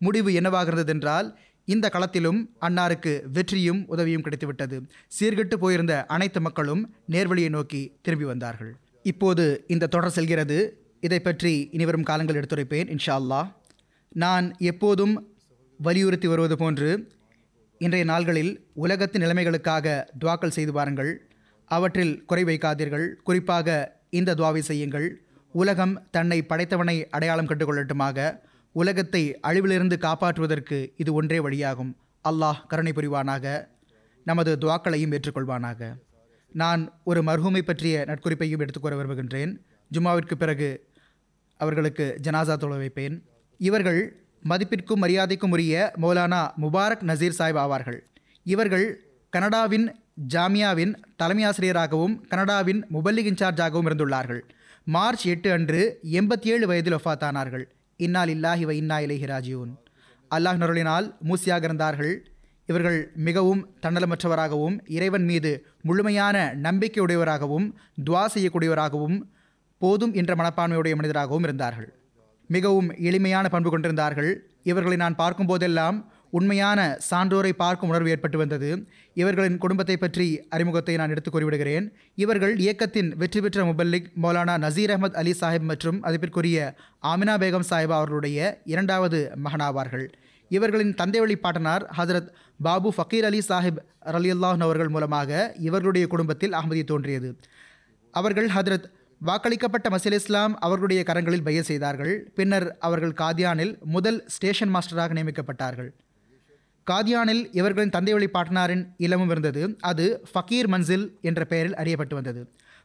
முடிவு என்னவாகிறது என்றால் இந்த களத்திலும் அன்னாருக்கு வெற்றியும் உதவியும் கிடைத்துவிட்டது. சீர்கெட்டு போயிருந்த அனைத்து மக்களும் நேர்வழியை நோக்கி திரும்பி வந்தார்கள். இப்போது இந்த தொடர் செல்கிறது. இதை பற்றி இனிவரும் காலங்கள் எடுத்துரைப்பேன் இன்ஷா அல்லாஹ் நான் எப்போதும் வலியுறுத்தி வருவது போன்று இன்றைய நாள்களில் உலகத்தின் நிலைமைகளுக்காக துவாக்கள் செய்து பாருங்கள் அவற்றில் குறை வைக்காதீர்கள். குறிப்பாக இந்த துவாவை செய்யுங்கள். உலகம் தன்னை படைத்தவனை அடையாளம் கண்டுகொள்ளட்டுமாக உலகத்தை அழிவிலிருந்து காப்பாற்றுவதற்கு இது ஒன்றே வழியாகும். அல்லாஹ் கருணை புரிவானாக. நமது துவாக்களையும் ஏற்றுக்கொள்வானாக. நான் ஒரு மர்ஹூமை பற்றிய நட்குறிப்பையும் எடுத்துக்கூற விரும்புகின்றேன். ஜுமாவிற்கு பிறகு அவர்களுக்கு ஜனாசா தொழ வைப்பேன். இவர்கள் மதிப்பிற்கும் மரியாதைக்கும் உரிய மௌலானா முபாரக் நசீர் சாஹிப் ஆவார்கள். இவர்கள் கனடாவின் ஜாமியாவின் தலைமை ஆசிரியராகவும் கனடாவின் முபல்லிக் இன்சார்ஜாகவும் இருந்துள்ளார்கள். மார்ச் எட்டு அன்று எண்பத்தி ஏழு வயதில் ஒஃபாத்தானார்கள் இன்னால் இல்லாஹி வ இன்னா இலேஹிராஜியூன் அல்லாஹ் நருளினால் மூசியாக இருந்தார்கள் இவர்கள் மிகவும் தன்னலமற்றவராகவும் இறைவன் மீது முழுமையான நம்பிக்கையுடையவராகவும் துவா செய்யக்கூடியவராகவும் போதும் என்ற மனப்பான்மையுடைய மனிதராகவும் இருந்தார்கள். மிகவும் எளிமையான பண்பு கொண்டிருந்தார்கள். இவர்களை நான் பார்க்கும் போதெல்லாம் உண்மையான சான்றோரை பார்க்கும் உணர்வு ஏற்பட்டு வந்தது. இவர்களின் குடும்பத்தை பற்றி அறிமுகத்தை நான் எடுத்துக் கூறிவிடுகிறேன். இவர்கள் இயக்கத்தின் வெற்றி பெற்ற முபல்லிக் மௌலானா நசீர் அஹமத் அலி சாஹிப் மற்றும் அதிபிற்குரிய ஆமினா பேகம் சாஹிப் அவர்களுடைய இரண்டாவது மகனாவார்கள். இவர்களின் தந்தை வழி பாட்டனார் ஹசரத் பாபு ஃபக்கீர் அலி சாஹிப் ரலியுல்லாஹன் அவர்கள் மூலமாக இவர்களுடைய குடும்பத்தில் அகமதி தோன்றியது. அவர்கள் ஹதரத் வாக்களிக்கப்பட்ட மசீல் இஸ்லாம் அவர்களுடைய கரங்களில் பைய செய்தார்கள். பின்னர் அவர்கள் காதியானில் முதல் ஸ்டேஷன் மாஸ்டராக நியமிக்கப்பட்டார்கள். காதியானில் இவர்களின் தந்தைவழி பாட்டனாரின் இல்லமும் இருந்தது. அது ஃபக்கீர் மன்சில் என்ற பெயரில் அறியப்பட்டு வந்தது.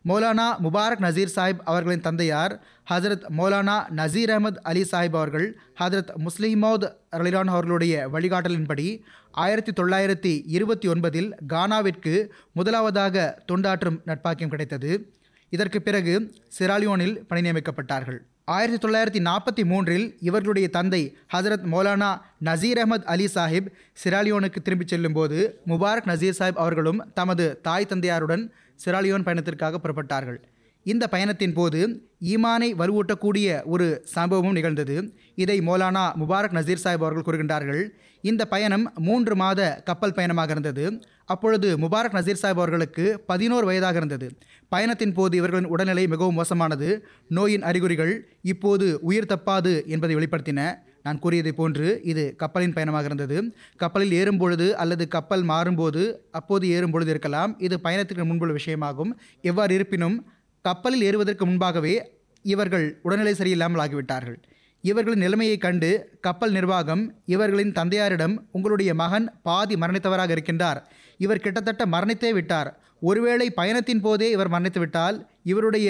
மௌலானா முபாரக் நசீர் சாஹிப் அவர்களின் தந்தையார் ஹசரத் மௌலானா நசீர் அஹமத் அலி சாஹிப் அவர்கள் ஹஜரத் முஸ்லிமோத் ரலிலான் அவர்களுடைய வழிகாட்டலின்படி ஆயிரத்தி தொள்ளாயிரத்தி இருபத்தி ஒன்பதில் கானாவிற்கு முதலாவதாக தொண்டாற்றும் நட்பாக்கியம் கிடைத்தது. இதற்கு பிறகு சிராலியோனில் பணி நியமிக்கப்பட்டார்கள். ஆயிரத்தி தொள்ளாயிரத்தி நாற்பத்தி மூன்றில் இவர்களுடைய தந்தை ஹசரத் மௌலானா நசீர் அஹமத் அலி சாஹிப் சிராலியோனுக்கு திரும்பிச் செல்லும்போது முபாரக் நசீர் சாஹிப் அவர்களும் தமது தாய் தந்தையாருடன் சிராலியோன் பயணத்திற்காக புறப்பட்டார்கள். இந்த பயணத்தின் போது ஈமானை வலுவூட்டக்கூடிய ஒரு சம்பவமும் நிகழ்ந்தது. இதை மௌலானா முபாரக் நசீர் சாஹிப் அவர்கள் கூறுகின்றார்கள். இந்த பயணம் மூன்று மாத கப்பல் பயணமாக இருந்தது. அப்பொழுது முபாரக் நசீர் சாஹிப் அவர்களுக்கு பதினோரு வயதாக இருந்தது. பயணத்தின் போது இவர்களின் உடல்நிலை மிகவும் மோசமானது. நோயின் அறிகுறிகள் இப்போது உயிர் தப்பாது என்பதை வெளிப்படுத்தின. நான் கூறியதை போன்று இது கப்பலின் பயணமாக இருந்தது. கப்பலில் ஏறும் பொழுது அல்லது கப்பல் மாறும்போது அப்போது ஏறும் பொழுது இருக்கலாம். இது பயணத்துக்கு முன்புள்ள விஷயமாகும். எவ்வாறு இருப்பினும் கப்பலில் ஏறுவதற்கு முன்பாகவே இவர்கள் உடல்நிலை சரியில்லாமல் ஆகிவிட்டார்கள். இவர்களின் நிலைமையைக் கண்டு கப்பல் நிர்வாகம் இவர்களின் தந்தையாரிடம் உங்களுடைய மகன் பாதி மரணித்தவராக இருக்கின்றார். இவர் கிட்டத்தட்ட மரணித்தே விட்டார். ஒருவேளை பயணத்தின் போதே இவர் மரணித்துவிட்டால் இவருடைய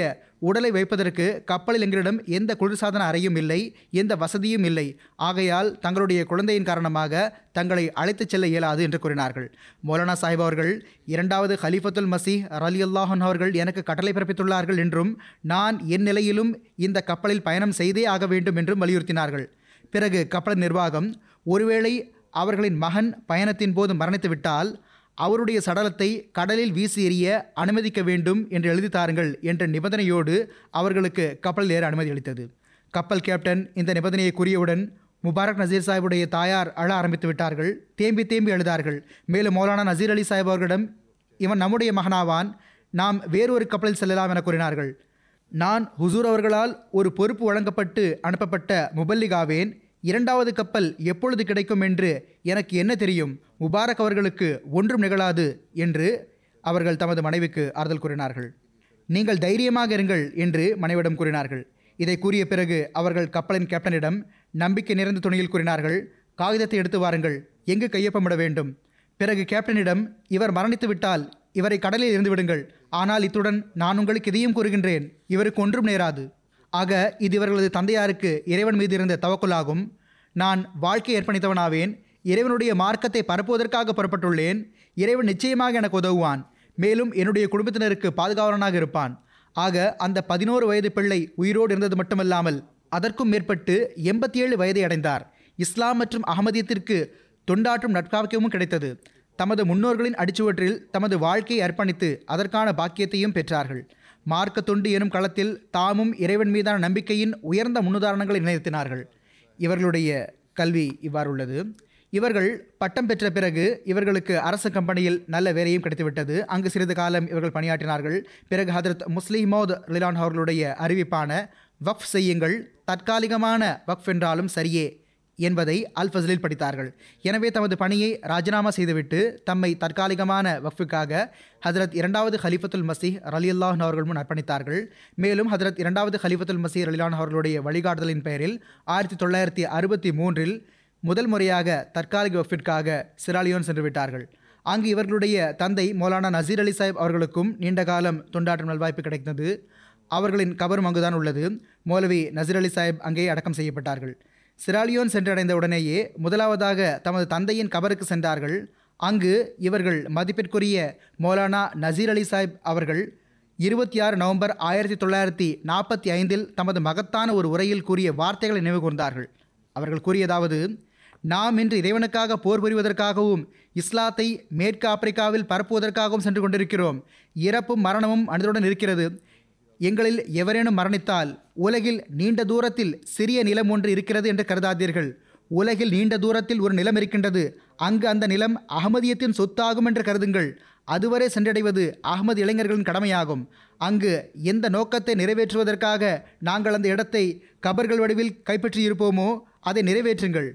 உடலை வைப்பதற்கு கப்பலில் எங்களிடம் எந்த குளிர்சாதன அறையும் இல்லை எந்த வசதியும் இல்லை. ஆகையால் தங்களுடைய குழந்தையின் காரணமாக தங்களை அழைத்துச் செல்ல இயலாது என்று கூறினார்கள். மௌலானா சாஹிப் அவர்கள் இரண்டாவது ஹலிஃபத்துல் மசி அலி அல்லாஹன் அவர்கள் எனக்கு கட்டளை பிறப்பித்துள்ளார்கள் என்றும் நான் என் நிலையிலும் இந்த கப்பலில் பயணம் செய்தே ஆக வேண்டும் என்றும் வலியுறுத்தினார்கள். பிறகு கப்பல் நிர்வாகம் ஒருவேளை அவர்களின் மகன் பயணத்தின் போது மரணித்துவிட்டால் அவருடைய சடலத்தை கடலில் வீசி எறிய அனுமதிக்க வேண்டும் என்று எழுதி தாருங்கள் என்ற நிபந்தனையோடு அவர்களுக்கு கப்பல் ஏற அனுமதி அளித்தது. கப்பல் கேப்டன் இந்த நிபந்தனையை கூறியவுடன் முபாரக் நசீர் சாஹிபுடைய தாயார் அழ ஆரம்பித்து விட்டார்கள். தேம்பி தேம்பி அழுதார்கள் மேலும் மௌலானா நசீர் அலி சாஹிப் அவர்களிடம் இவன் நம்முடைய மகனாவான். நாம் வேறொரு கப்பலில் செல்லலாம் என கூறினார்கள். நான் ஹுசூர் அவர்களால் ஒரு பொறுப்பு வழங்கப்பட்டு அனுப்பப்பட்ட முபல்லிகாவேன். இரண்டாவது கப்பல் எப்பொழுது கிடைக்கும் என்று எனக்கு என்ன தெரியும்? முபாரக் அவர்களுக்கு ஒன்றும் நிகழாது என்று அவர்கள் தமது மனைவிக்கு ஆறுதல் கூறினார்கள். நீங்கள் தைரியமாக இருங்கள் என்று மனைவிடம் கூறினார்கள். இதை கூறிய பிறகு அவர்கள் கப்பலின் கேப்டனிடம் நம்பிக்கை நிறைந்த துணியில் கூறினார்கள். காகிதத்தை எடுத்து வாருங்கள். எங்கு கையொப்பமிட வேண்டும்? பிறகு கேப்டனிடம் இவர் மரணித்து விட்டால் இவரை கடலில் இருந்து விடுங்கள் ஆனால் இத்துடன் நான் உங்களுக்கு இதையும் கூறுகின்றேன். இவருக்கு ஒன்றும் நேராது. ஆக இது இவர்களது தந்தையாருக்கு இறைவன் மீது இருந்த தவக்குலாகும். நான் வாழ்க்கை அர்ப்பணித்தவனாவேன் இறைவனுடைய மார்க்கத்தை பரப்புவதற்காக புறப்பட்டுள்ளேன். இறைவன் நிச்சயமாக எனக்கு உதவுவான். மேலும் என்னுடைய குடும்பத்தினருக்கு பாதுகாவலனாக இருப்பான். ஆக அந்த பதினோரு வயது பிள்ளை உயிரோடு இருந்தது மட்டுமல்லாமல் அதற்கும் மேற்பட்டு எண்பத்தி ஏழு வயதை அடைந்தார். இஸ்லாம் மற்றும் அகமதியத்திற்கு தொண்டாற்றும் நட்பாக்கியமும் கிடைத்தது. தமது முன்னோர்களின் அடிச்சுவற்றில் தமது வாழ்க்கையை அர்ப்பணித்து அதற்கான பாக்கியத்தையும் பெற்றார்கள். மார்க்க தொண்டு எனும் களத்தில் தாமும் இறைவன் மீதான நம்பிக்கையின் உயர்ந்த முன்னுதாரணங்களை நிலைத்தினார்கள் இவர்களுடைய கல்வி இவ்வாறு உள்ளது இவர்கள் பட்டம் பெற்ற பிறகு இவர்களுக்கு அரசு கம்பெனியில் நல்ல வேலையும் கிடைத்துவிட்டது. அங்கு சிறிது காலம் இவர்கள் பணியாற்றினார்கள். பிறகு ஹதரத் முஸ்லிமோத் லிலான் அவர்களுடைய அறிவிப்பான வக்ஃப் செய்யுங்கள் தற்காலிகமான வக்ஃப் என்றாலும் சரியே என்பதை அல்ஃபசலில் படித்தார்கள். எனவே தமது பணியை ராஜினாமா செய்துவிட்டு தம்மை தற்காலிகமான வக்ஃபுக்காக ஹதரத் இரண்டாவது ஹலிஃபத்துல் மசீஹ் ரலியுல்லாஹன் அவர்கள் முன் அர்ப்பணித்தார்கள். மேலும் ஹதரத் இரண்டாவது ஹலிஃபத்துல் மசீஹ் ரலிலான் அவர்களுடைய வழிகாட்டுதலின் பெயரில் ஆயிரத்தி தொள்ளாயிரத்தி அறுபத்தி மூன்றில் முதல் முறையாக தற்காலிக வக்ஃபிற்காக சிராலியோன் சென்று விட்டார்கள். அங்கு இவர்களுடைய தந்தை மௌலானா நசீர் அலி சாஹிப் அவர்களுக்கும் நீண்ட காலம் தொண்டாற்றும் நல்வாய்ப்பு கிடைத்தது. அவர்களின் கபரும் அங்குதான் உள்ளது. மௌலவி நசீர் அலி சாஹிப் அங்கே அடக்கம் செய்யப்பட்டார்கள். சிராலியோன் சென்றடைந்த உடனேயே முதலாவதாக தமது தந்தையின் கபருக்கு சென்றார்கள். அங்கு இவர்கள் மதிப்பிற்குரிய மௌலானா நசீர் அலி சாஹிப் அவர்கள் இருபத்தி ஆறு நவம்பர் ஆயிரத்தி தொள்ளாயிரத்தி நாற்பத்தி ஐந்தில் தமது மகத்தான ஒரு உரையில் கூறிய வார்த்தைகளை நினைவு கூர்ந்தார்கள். அவர்கள் கூறியதாவது நாம் இன்று இறைவனுக்காக போர் புரிவதற்காகவும் இஸ்லாத்தை மேற்கு ஆப்பிரிக்காவில் பரப்புவதற்காகவும் சென்று கொண்டிருக்கிறோம். இறப்பும் மரணமும் மனிதனுடன் இருக்கிறது. எங்களில் எவரேனும் மரணித்தால் உலகில் நீண்ட தூரத்தில் சிறிய நிலம் ஒன்று இருக்கிறது என்று கருதாதீர்கள். உலகில் நீண்ட தூரத்தில் ஒரு நிலம் இருக்கின்றது. அங்கு அந்த நிலம் அகமதியத்தின் சொத்தாகும் என்று கருதுங்கள். அதுவரை சென்றடைவது அகமது இளைஞர்களின் கடமையாகும். அங்கு எந்த நோக்கத்தை நிறைவேற்றுவதற்காக நாங்கள் அந்த இடத்தை கபர்கள் வடிவில் கைப்பற்றியிருப்போமோ அதை நிறைவேற்றுங்கள்.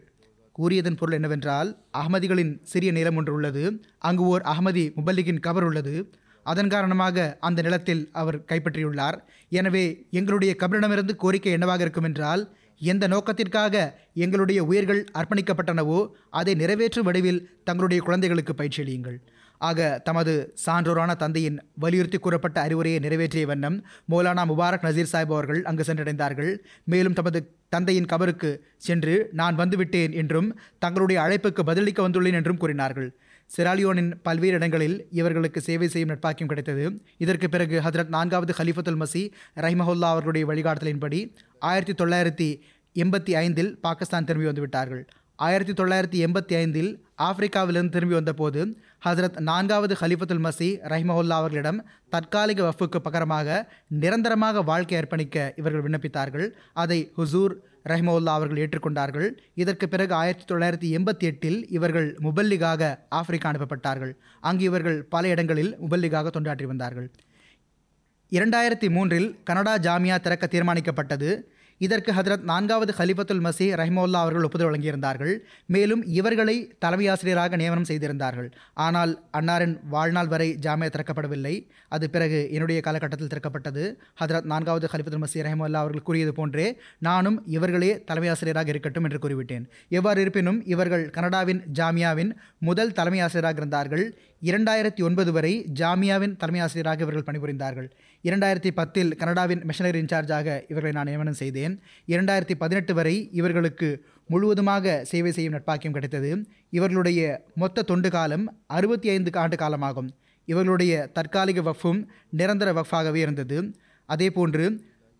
கூறியதன் பொருள் என்னவென்றால் அகமதிகளின் சிறிய நிலம் ஒன்று உள்ளது. அங்கு ஓர் அகமதி முபல்லிகின் கபர் உள்ளது. அதன் காரணமாக அந்த நிலத்தில் அவர் கைப்பற்றியுள்ளார். எனவே எங்களுடைய கபரிடமிருந்து கோரிக்கை என்னவாக இருக்கும் என்றால் எந்த நோக்கத்திற்காக எங்களுடைய உயிர்கள் அர்ப்பணிக்கப்பட்டனவோ அதை நிறைவேற்றும் வடிவில் தங்களுடைய குழந்தைகளுக்கு பயிற்சியளியுங்கள். ஆக தமது சான்றோரான தந்தையின் வலியுறுத்தி கூறப்பட்ட அறிவுரையை நிறைவேற்றிய வண்ணம் மௌலானா முபாரக் நசீர் சாஹிப் அவர்கள் அங்கு சென்றடைந்தார்கள். மேலும் தமது தந்தையின் கபருக்கு சென்று நான் வந்துவிட்டேன் என்றும் தங்களுடைய அழைப்புக்கு பதிலளிக்க வந்துள்ளேன் என்றும் கூறினார்கள். சிராலியோனின் பல்வேறு இடங்களில் இவர்களுக்கு சேவை செய்யும் நட்பாக்கியம் கிடைத்தது. இதற்கு பிறகு ஹதரத் நான்காவது ஹலிஃபத்துல் மசி ரஹிமஹுல்லா அவர்களுடைய வழிகாட்டுதலின்படி ஆயிரத்தி தொள்ளாயிரத்தி எண்பத்தி ஐந்தில் பாகிஸ்தான் திரும்பி வந்துவிட்டார்கள். ஆயிரத்தி தொள்ளாயிரத்தி எண்பத்தி ஐந்தில் ஆப்பிரிக்காவிலிருந்து திரும்பி வந்தபோது ஹசரத் நான்காவது ஹலிஃபத்துல் மசி ரஹிமஹுல்லா அவர்களிடம் தற்காலிக வஃபுக்கு பகரமாக நிரந்தரமாக வாழ்க்கை அர்ப்பணிக்க இவர்கள் விண்ணப்பித்தார்கள். அதை ஹுசூர் ரஹ்மவுல்லா அவர்கள் ஏற்றுக்கொண்டார்கள். இதற்கு பிறகு ஆயிரத்தி தொள்ளாயிரத்தி எண்பத்தி எட்டில் இவர்கள் முபல்லிகாக ஆப்பிரிக்கா அனுப்பப்பட்டார்கள். அங்கு இவர்கள் பல இடங்களில் முபல்லிகாக தொண்டாற்றி வந்தார்கள். இரண்டாயிரத்தி மூன்றில் கனடா ஜாமியா திறக்க தீர்மானிக்கப்பட்டது. இதற்கு ஹதரத் நான்காவது ஹலிஃபத்துல் மசி ரஹிமவுல்லா அவர்கள் ஒப்புதல் வழங்கியிருந்தார்கள். மேலும் இவர்களை தலைமை ஆசிரியராக நியமனம் செய்திருந்தார்கள். ஆனால் அன்னாரின் வாழ்நாள் வரை ஜாமியா திறக்கப்படவில்லை. அது பிறகு என்னுடைய காலகட்டத்தில் திறக்கப்பட்டது. ஹதரத் நான்காவது ஹலிஃபத்துல் மசி ரஹிமோல்லா அவர்கள் கூறியது போன்றே நானும் இவர்களே தலைமை ஆசிரியராக இருக்கட்டும் என்று கூறிவிட்டேன். எவ்வாறு இருப்பினும் இவர்கள் கனடாவின் ஜாமியாவின் முதல் தலைமை ஆசிரியராக இருந்தார்கள். இரண்டாயிரத்தி ஒன்பது வரை ஜாமியாவின் தலைமை ஆசிரியராக இவர்கள் பணிபுரிந்தார்கள். இரண்டாயிரத்தி பத்தில் கனடாவின் மிஷனரி இன்சார்ஜாக இவர்களை நான் நியமனம் செய்தேன். இரண்டாயிரத்தி பதினெட்டு வரை இவர்களுக்கு முழுவதுமாக சேவை செய்யும் நட்பாக்கியம் கிடைத்தது. இவர்களுடைய மொத்த தொண்டு காலம் அறுபத்தி ஐந்து ஆண்டு காலமாகும். இவர்களுடைய தற்காலிக வஃப்பும் நிரந்தர வஃப்பாகவே இருந்தது. அதேபோன்று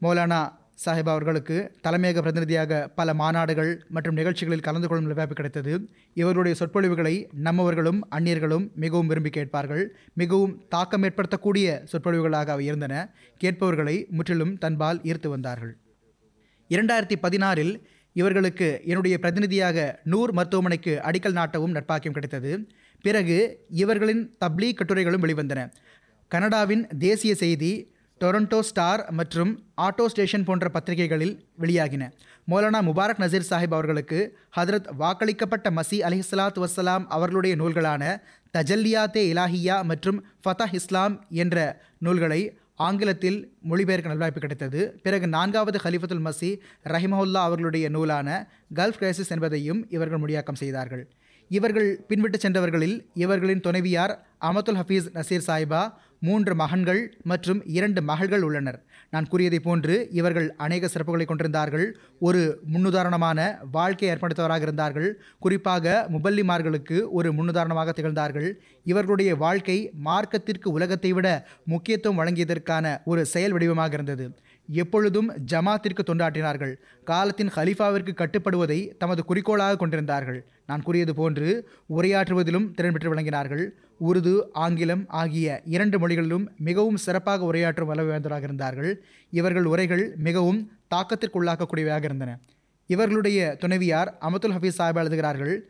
மௌலானா சாஹிப் அவர்களுக்கு தலைமையக பிரதிநிதியாக பல மாநாடுகள் மற்றும் நிகழ்ச்சிகளில் கலந்து கொள்ளும் வாய்ப்பு கிடைத்தது. இவருடைய சொற்பொழிவுகளை நம்மவர்களும் அந்நியர்களும் மிகவும் விரும்பி கேட்பார்கள். மிகவும் தாக்கம் ஏற்படுத்தக்கூடிய சொற்பொழிவுகளாக அவை இருந்தன. கேட்பவர்களை முற்றிலும் தன்பால் ஈர்த்து வந்தார்கள். இரண்டாயிரத்தி பதினாறில் இவர்களுக்கு என்னுடைய பிரதிநிதியாக நூர் மருத்துவமனைக்கு அடிக்கல் நாட்டவும் நட்பாக்கியம் கிடைத்தது. பிறகு இவர்களின் தப்லீ கட்டுரைகளும் வெளிவந்தன. கனடாவின் தேசிய செய்தி டொரண்டோ ஸ்டார் மற்றும் ஆட்டோ ஸ்டேஷன் போன்ற பத்திரிகைகளில் வெளியாகின. மௌலானா முபாரக் நசீர் சாஹிப் அவர்களுக்கு ஹதரத் வாக்களிக்கப்பட்ட மசி அலிஹலாத் வசலாம் அவர்களுடைய நூல்களான தஜல்லியாத்தே இலாஹியா மற்றும் ஃபதஹ் இஸ்லாம் என்ற நூல்களை ஆங்கிலத்தில் மொழிபெயர்க்க நல்வாய்ப்பு கிடைத்தது. பிறகு நான்காவது ஹலிஃபத்துல் மசி ரஹிமஹுல்லா அவர்களுடைய நூலான கல்ஃப் கிரைசிஸ் என்பதையும் இவர்கள் மொழியாக்கம் செய்தார்கள். இவர்கள் பின்விட்டு சென்றவர்களில் இவர்களின் துணைவியார் அமதுல் ஹஃபீஸ் நசீர் சாஹிபா மூன்று மகன்கள் மற்றும் இரண்டு மகள்கள் உள்ளனர். நான் கூறியதைப் போன்று இவர்கள் அநேக சிறப்புகளை கொண்டிருந்தார்கள். ஒரு முன்னுதாரணமான வாழ்க்கை ஏற்படுத்தவராக இருந்தார்கள். குறிப்பாக முபல்லிமார்களுக்கு ஒரு முன்னுதாரணமாக திகழ்ந்தார்கள். இவர்களுடைய வாழ்க்கை மார்க்கத்திற்கு உலகத்தை விட முக்கியத்துவம் வழங்கியதற்கான ஒரு செயல் வடிவமாக இருந்தது. எப்பொழுதும் ஜமாத்திற்கு தொண்டாற்றினார்கள். காலத்தின் ஹலீஃபாவிற்கு கட்டுப்படுவதை தமது குறிக்கோளாக கொண்டிருந்தார்கள். நான் கூறியது போன்று உரையாற்றுவதிலும் திறன் பெற்று விளங்கினார்கள். உருது ஆங்கிலம் ஆகிய இரண்டு மொழிகளிலும் மிகவும் சிறப்பாக உரையாற்றும் வல்லவேந்தராக இருந்தார்கள். இவர்கள் உரைகள் மிகவும் தாக்கத்திற்குள்ளாக்கக்கூடியவையாக இருந்தன. இவர்களுடைய துணைவியார் அமதுல் ஹபீஸ் சாஹிப் எழுதுகிறார்கள்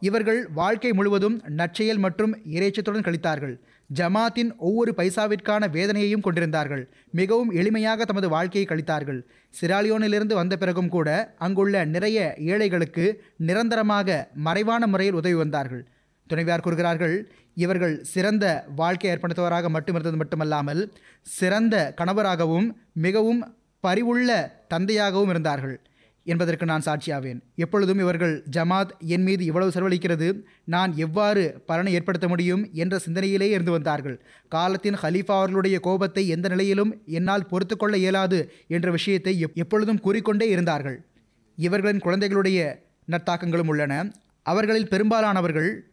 இவர்கள் வாழ்க்கை முழுவதும் நற்செயல் மற்றும் இறைச்சத்துடன் கழித்தார்கள் ஜமாத்தின் ஒவ்வொரு பைசாவிற்கான வேதனையையும் கொண்டிருந்தார்கள். மிகவும் எளிமையாக தமது வாழ்க்கையை கழித்தார்கள். சிராலியோனிலிருந்து வந்த பிறகும் கூட அங்குள்ள நிறைய ஏழைகளுக்கு நிரந்தரமாக மறைவான முறையில் உதவி வந்தார்கள். துணைவியார் கூறுகிறார்கள் இவர்கள் சிறந்த வாழ்க்கை ஏற்படுத்துவராக மட்டுமிருந்தது மட்டுமல்லாமல் சிறந்த கணவராகவும் மிகவும் பரிவுள்ள தந்தையாகவும் இருந்தார்கள். என்பதற்கு நான் சாட்சியாவேன். எப்பொழுதும் இவர்கள் ஜமாத் என் மீது இவ்வளவு செலவழிக்கிறது நான் எவ்வாறு பலனை ஏற்படுத்த முடியும்? என்ற சிந்தனையிலே இருந்து வந்தார்கள். காலத்தின் ஹலீஃபா அவர்களுடைய கோபத்தை எந்த நிலையிலும் என்னால் பொறுத்து கொள்ள இயலாது என்ற விஷயத்தை எப் எப்பொழுதும் கூறிக்கொண்டே இருந்தார்கள். இவர்களின் குழந்தைகளுடைய நற்தாக்கங்களும் உள்ளன. அவர்களில் பெரும்பாலானவர்கள்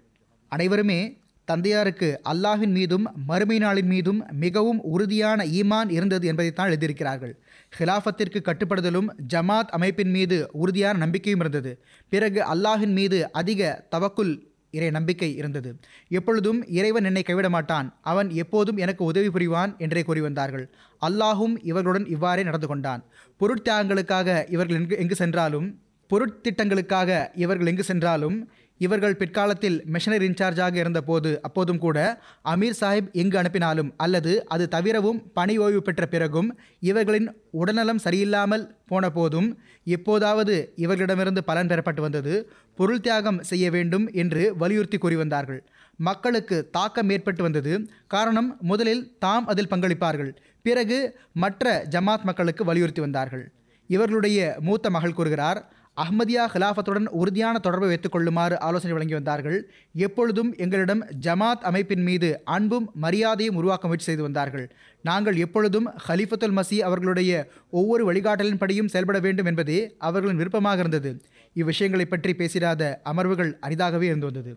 அனைவருமே தந்தையாருக்கு அல்லாஹின் மீதும் மறுமை நாளின் மீதும் மிகவும் உறுதியான ஈமான் இருந்தது என்பதைத்தான் எழுதியிருக்கிறார்கள். ஹிலாஃபத்திற்கு கட்டுப்படுதலும் ஜமாத் அமைப்பின் மீது உறுதியான நம்பிக்கையும் இருந்தது. பிறகு அல்லாஹின் மீது அதிக தவக்குல் இறை நம்பிக்கை இருந்தது. எப்பொழுதும் இறைவன் என்னை கைவிட மாட்டான். அவன் எப்போதும் எனக்கு உதவி புரிவான் என்றே கூறி வந்தார்கள். அல்லாஹும் இவர்களுடன் இவ்வாறே நடந்து கொண்டான். பொருட்தியாகங்களுக்காக இவர்கள் எங்கு எங்கு சென்றாலும் பொருட்திட்டங்களுக்காக இவர்கள் எங்கு சென்றாலும் இவர்கள் பிற்காலத்தில் மிஷனரி இன்சார்ஜாக இருந்தபோது அப்போதும் கூட அமீர் சாஹிப் எங்கு அனுப்பினாலும் அல்லது அது தவிரவும் பணி ஓய்வு பெற்ற பிறகும் இவர்களின் உடல்நலம் சரியில்லாமல் போன போதும் எப்போதாவது இவர்களிடமிருந்து பலன் பெறப்பட்டு வந்தது பொருள் தியாகம் செய்ய வேண்டும் என்று வலியுறுத்தி கூறி வந்தார்கள். மக்களுக்கு தாக்கம் ஏற்பட்டு வந்தது. காரணம் முதலில் தாம் அதில் பங்களிப்பார்கள். பிறகு மற்ற ஜமாத் மக்களுக்கு வலியுறுத்தி வந்தார்கள். இவர்களுடைய மூத்த மகள் கூறுகிறார் அஹ்மதியா ஹிலாஃபத்துடன் உறுதியான தொடர்பை வைத்துக் கொள்ளுமாறு ஆலோசனை வழங்கி வந்தார்கள். எப்பொழுதும் எங்களிடம் ஜமாத் அமைப்பின் மீது அன்பும் மரியாதையும் உருவாக்க முயற்சி செய்து வந்தார்கள். நாங்கள் எப்பொழுதும் ஹலிஃபத்துல் மசி அவர்களுடைய ஒவ்வொரு வழிகாட்டலின்படியும் செயல்பட வேண்டும் என்பதே அவர்களின் விருப்பமாக இருந்தது. இவ்விஷயங்களை பற்றி பேசிடாத அமர்வுகள் அரிதாகவே இருந்து வந்தது.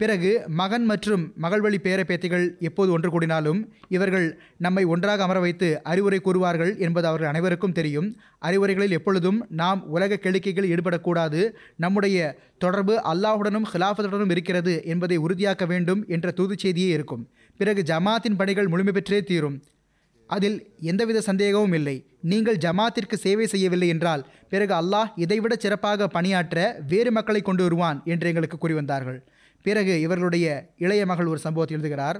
பிறகு மகன் மற்றும் மகள் வழி பேரப்பேத்திகள் எப்போது ஒன்று கூடினாலும் இவர்கள் நம்மை ஒன்றாக அமர வைத்து அறிவுரை கூறுவார்கள் என்பது அவர்கள் அனைவருக்கும் தெரியும். அறிவுரைகளில் எப்பொழுதும் நாம் உலக கெழுக்கைகளில் ஈடுபடக்கூடாது. நம்முடைய தொடர்பு அல்லாஹுடனும் ஹிலாஃபத்துடனும் இருக்கிறது என்பதை உறுதியாக்க வேண்டும் என்ற தூது செய்தியே இருக்கும். பிறகு ஜமாத்தின் பணிகள் முழுமை பெற்றே தீரும். அதில் எந்தவித சந்தேகமும் இல்லை. நீங்கள் ஜமாத்திற்கு சேவை செய்யவில்லை என்றால் பிறகு அல்லாஹ் இதைவிட சிறப்பாக பணியாற்ற வேறு மக்களை கொண்டு வருவான் என்று எங்களுக்கு கூறி வந்தார்கள். பிறகு இவர்களுடைய இளைய மகள் ஒரு சம்பவத்தை எழுதுகிறார்.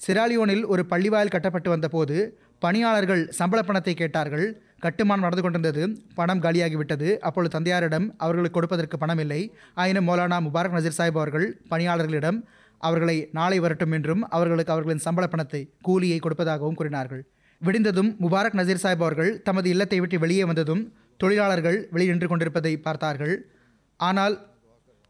சிராலியோனில் ஒரு பள்ளிவாயில் கட்டப்பட்டு வந்தபோது பணியாளர்கள் சம்பள பணத்தை கேட்டார்கள். கட்டுமானம் நடந்து கொண்டிருந்தது. பணம் காலியாகிவிட்டது. அப்பொழுது தந்தையாரிடம் அவர்களுக்கு கொடுப்பதற்கு பணம் இல்லை ஆயினும் மௌலானா முபாரக் நசீர் சாஹிப் அவர்கள் பணியாளர்களிடம் அவர்களை நாளை வரட்டும் என்றும் அவர்களுக்கு அவர்களின் சம்பள பணத்தை கூலியை கொடுப்பதாகவும் கூறினார்கள். விடிந்ததும் முபாரக் நசீர் சாஹிப் அவர்கள் தமது இல்லத்தை விட்டு வெளியே வந்ததும் தொழிலாளர்கள் வெளியே நின்று கொண்டிருப்பதை பார்த்தார்கள். ஆனால்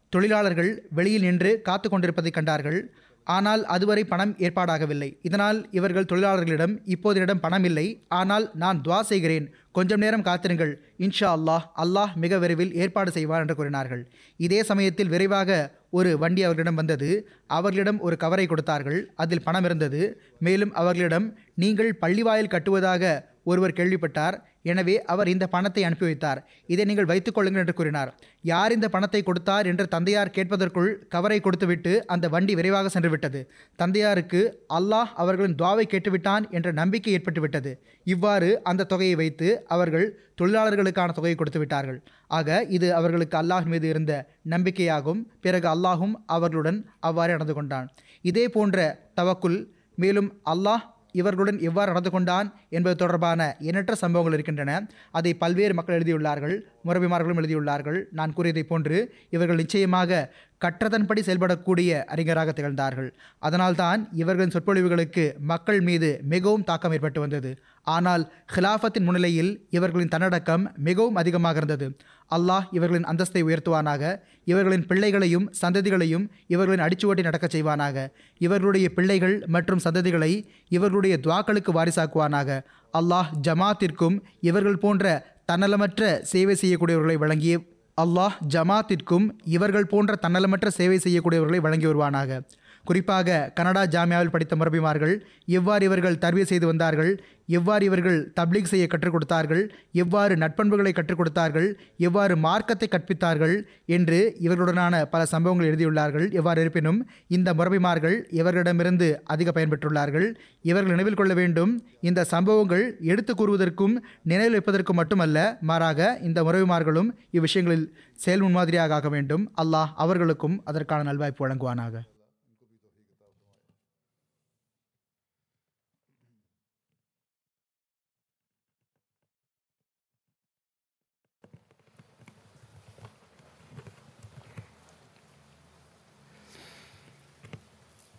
தொழிலாளர்கள் வெளியில் நின்று காத்து கொண்டிருப்பதை கண்டார்கள். ஆனால் அதுவரை பணம் ஏற்பாடாகவில்லை. இதனால் இவர்கள் தொழிலாளர்களிடம் இப்போது என்னிடம் பணம் இல்லை. ஆனால் நான் துவா செய்கிறேன். கொஞ்சம் நேரம் காத்திருங்கள். இன்ஷா அல்லாஹ் அல்லாஹ் மிக விரைவில் ஏற்பாடு செய்வார் என்று கூறினார்கள். இதே சமயத்தில் விரைவாக ஒரு வண்டி அவர்களிடம் வந்தது. அவர்களிடம் ஒரு கவரை கொடுத்தார்கள். அதில் பணம் இருந்தது. மேலும் அவர்களிடம் நீங்கள் பள்ளிவாயில் கட்டுவதாக ஒருவர் கேள்விப்பட்டார். எனவே அவர் இந்த பணத்தை அனுப்பி வைத்தார். இதை நீங்கள் வைத்துக் கொள்ளுங்கள் என்று கூறினார். யார் இந்த பணத்தை கொடுத்தார் என்று தந்தையார் கேட்பதற்குள் கவரை கொடுத்துவிட்டு அந்த வண்டி விரைவாக சென்றுவிட்டது. தந்தையாருக்கு அல்லாஹ் அவர்களின் துவாவை கேட்டுவிட்டான் என்ற நம்பிக்கை ஏற்பட்டுவிட்டது. இவ்வாறு அந்த தொகையை வைத்து அவர்கள் தொழிலாளர்களுக்கான தொகையை கொடுத்து விட்டார்கள். ஆக இது அவர்களுக்கு அல்லாஹ் மீது இருந்த நம்பிக்கையாகும். பிறகு அல்லாஹும் அவர்களுடன் அவ்வாறு நடந்து கொண்டான். இதே போன்ற தவக்குல் மேலும் அல்லாஹ் இவர்களுடன் எவ்வாறு நடந்து கொண்டான் என்பது தொடர்பான எண்ணற்ற சம்பவங்கள் இருக்கின்றன. அதை பல்வேறு மக்கள் எழுதியுள்ளார்கள் முரபிமார்களும் எழுதியுள்ளார்கள். நான் கூறியதைப் போன்று இவர்கள் நிச்சயமாக கற்றதன்படி செயல்படக்கூடிய அறிஞராக திகழ்ந்தார்கள். அதனால்தான் இவர்களின் சொற்பொழிவுகளுக்கு மக்கள் மீது மிகவும் தாக்கம் ஏற்பட்டு வந்தது. ஆனால் ஹிலாஃபத்தின் முன்னிலையில் இவர்களின் தன்னடக்கம் மிகவும் அதிகமாக இருந்தது. அல்லாஹ் இவர்களின் அந்தஸ்தை உயர்த்துவானாக இவர்களின் பிள்ளைகளையும் சந்ததிகளையும் இவர்களின் அடிச்சுவட்டி நடக்கச் செய்வானாக. இவர்களுடைய பிள்ளைகள் மற்றும் சந்ததிகளை இவர்களுடைய துவாக்களுக்கு வாரிசாக்குவானாக. அல்லாஹ் ஜமாத்திற்கும் இவர்கள் போன்ற தன்னலமற்ற சேவை செய்யக்கூடியவர்களை வழங்கிய அல்லாஹ் ஜமாத்திற்கும் இவர்கள் போன்ற தன்னலமற்ற சேவை செய்யக்கூடியவர்களை வழங்கி வருவானாக. குறிப்பாக கனடா ஜாமியாவில் படித்த முரபிமார்கள் எவ்வாறு இவர்கள் தர்பிய செய்து வந்தார்கள் எவ்வாறு இவர்கள் தப்லீக் செய்ய கற்றுக் கொடுத்தார்கள் எவ்வாறு நட்பண்புகளை கற்றுக் கொடுத்தார்கள் எவ்வாறு மார்க்கத்தை கற்பித்தார்கள் என்று இவர்களுடனான பல சம்பவங்கள் எழுதியுள்ளார்கள். எவ்வாறு இருப்பினும் இந்த முரபிமார்கள் இவர்களிடமிருந்து அதிக பயன்பெற்றுள்ளார்கள் இவர்கள் நினைவில் கொள்ள வேண்டும் இந்த சம்பவங்கள் எடுத்து கூறுவதற்கும் நினைவில் வைப்பதற்கும் மட்டுமல்ல மாறாக இந்த முரபிமார்களும் இவ்விஷயங்களில் செயல் முன்மாதிரியாக ஆக வேண்டும். அல்லாஹ் அவர்களுக்கும் அதற்கான நல்வாய்ப்பு வழங்குவானாக.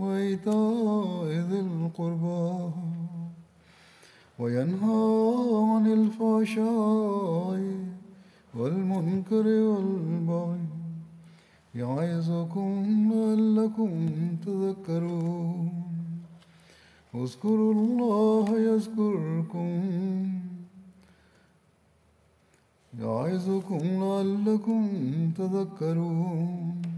وإيتاء ذي القربى وينهى عن الفحشاء والمنكر والبغي يعظكم لعلكم تذكرون. اذكروا الله يذكركم يعظكم لعلكم تذكرون.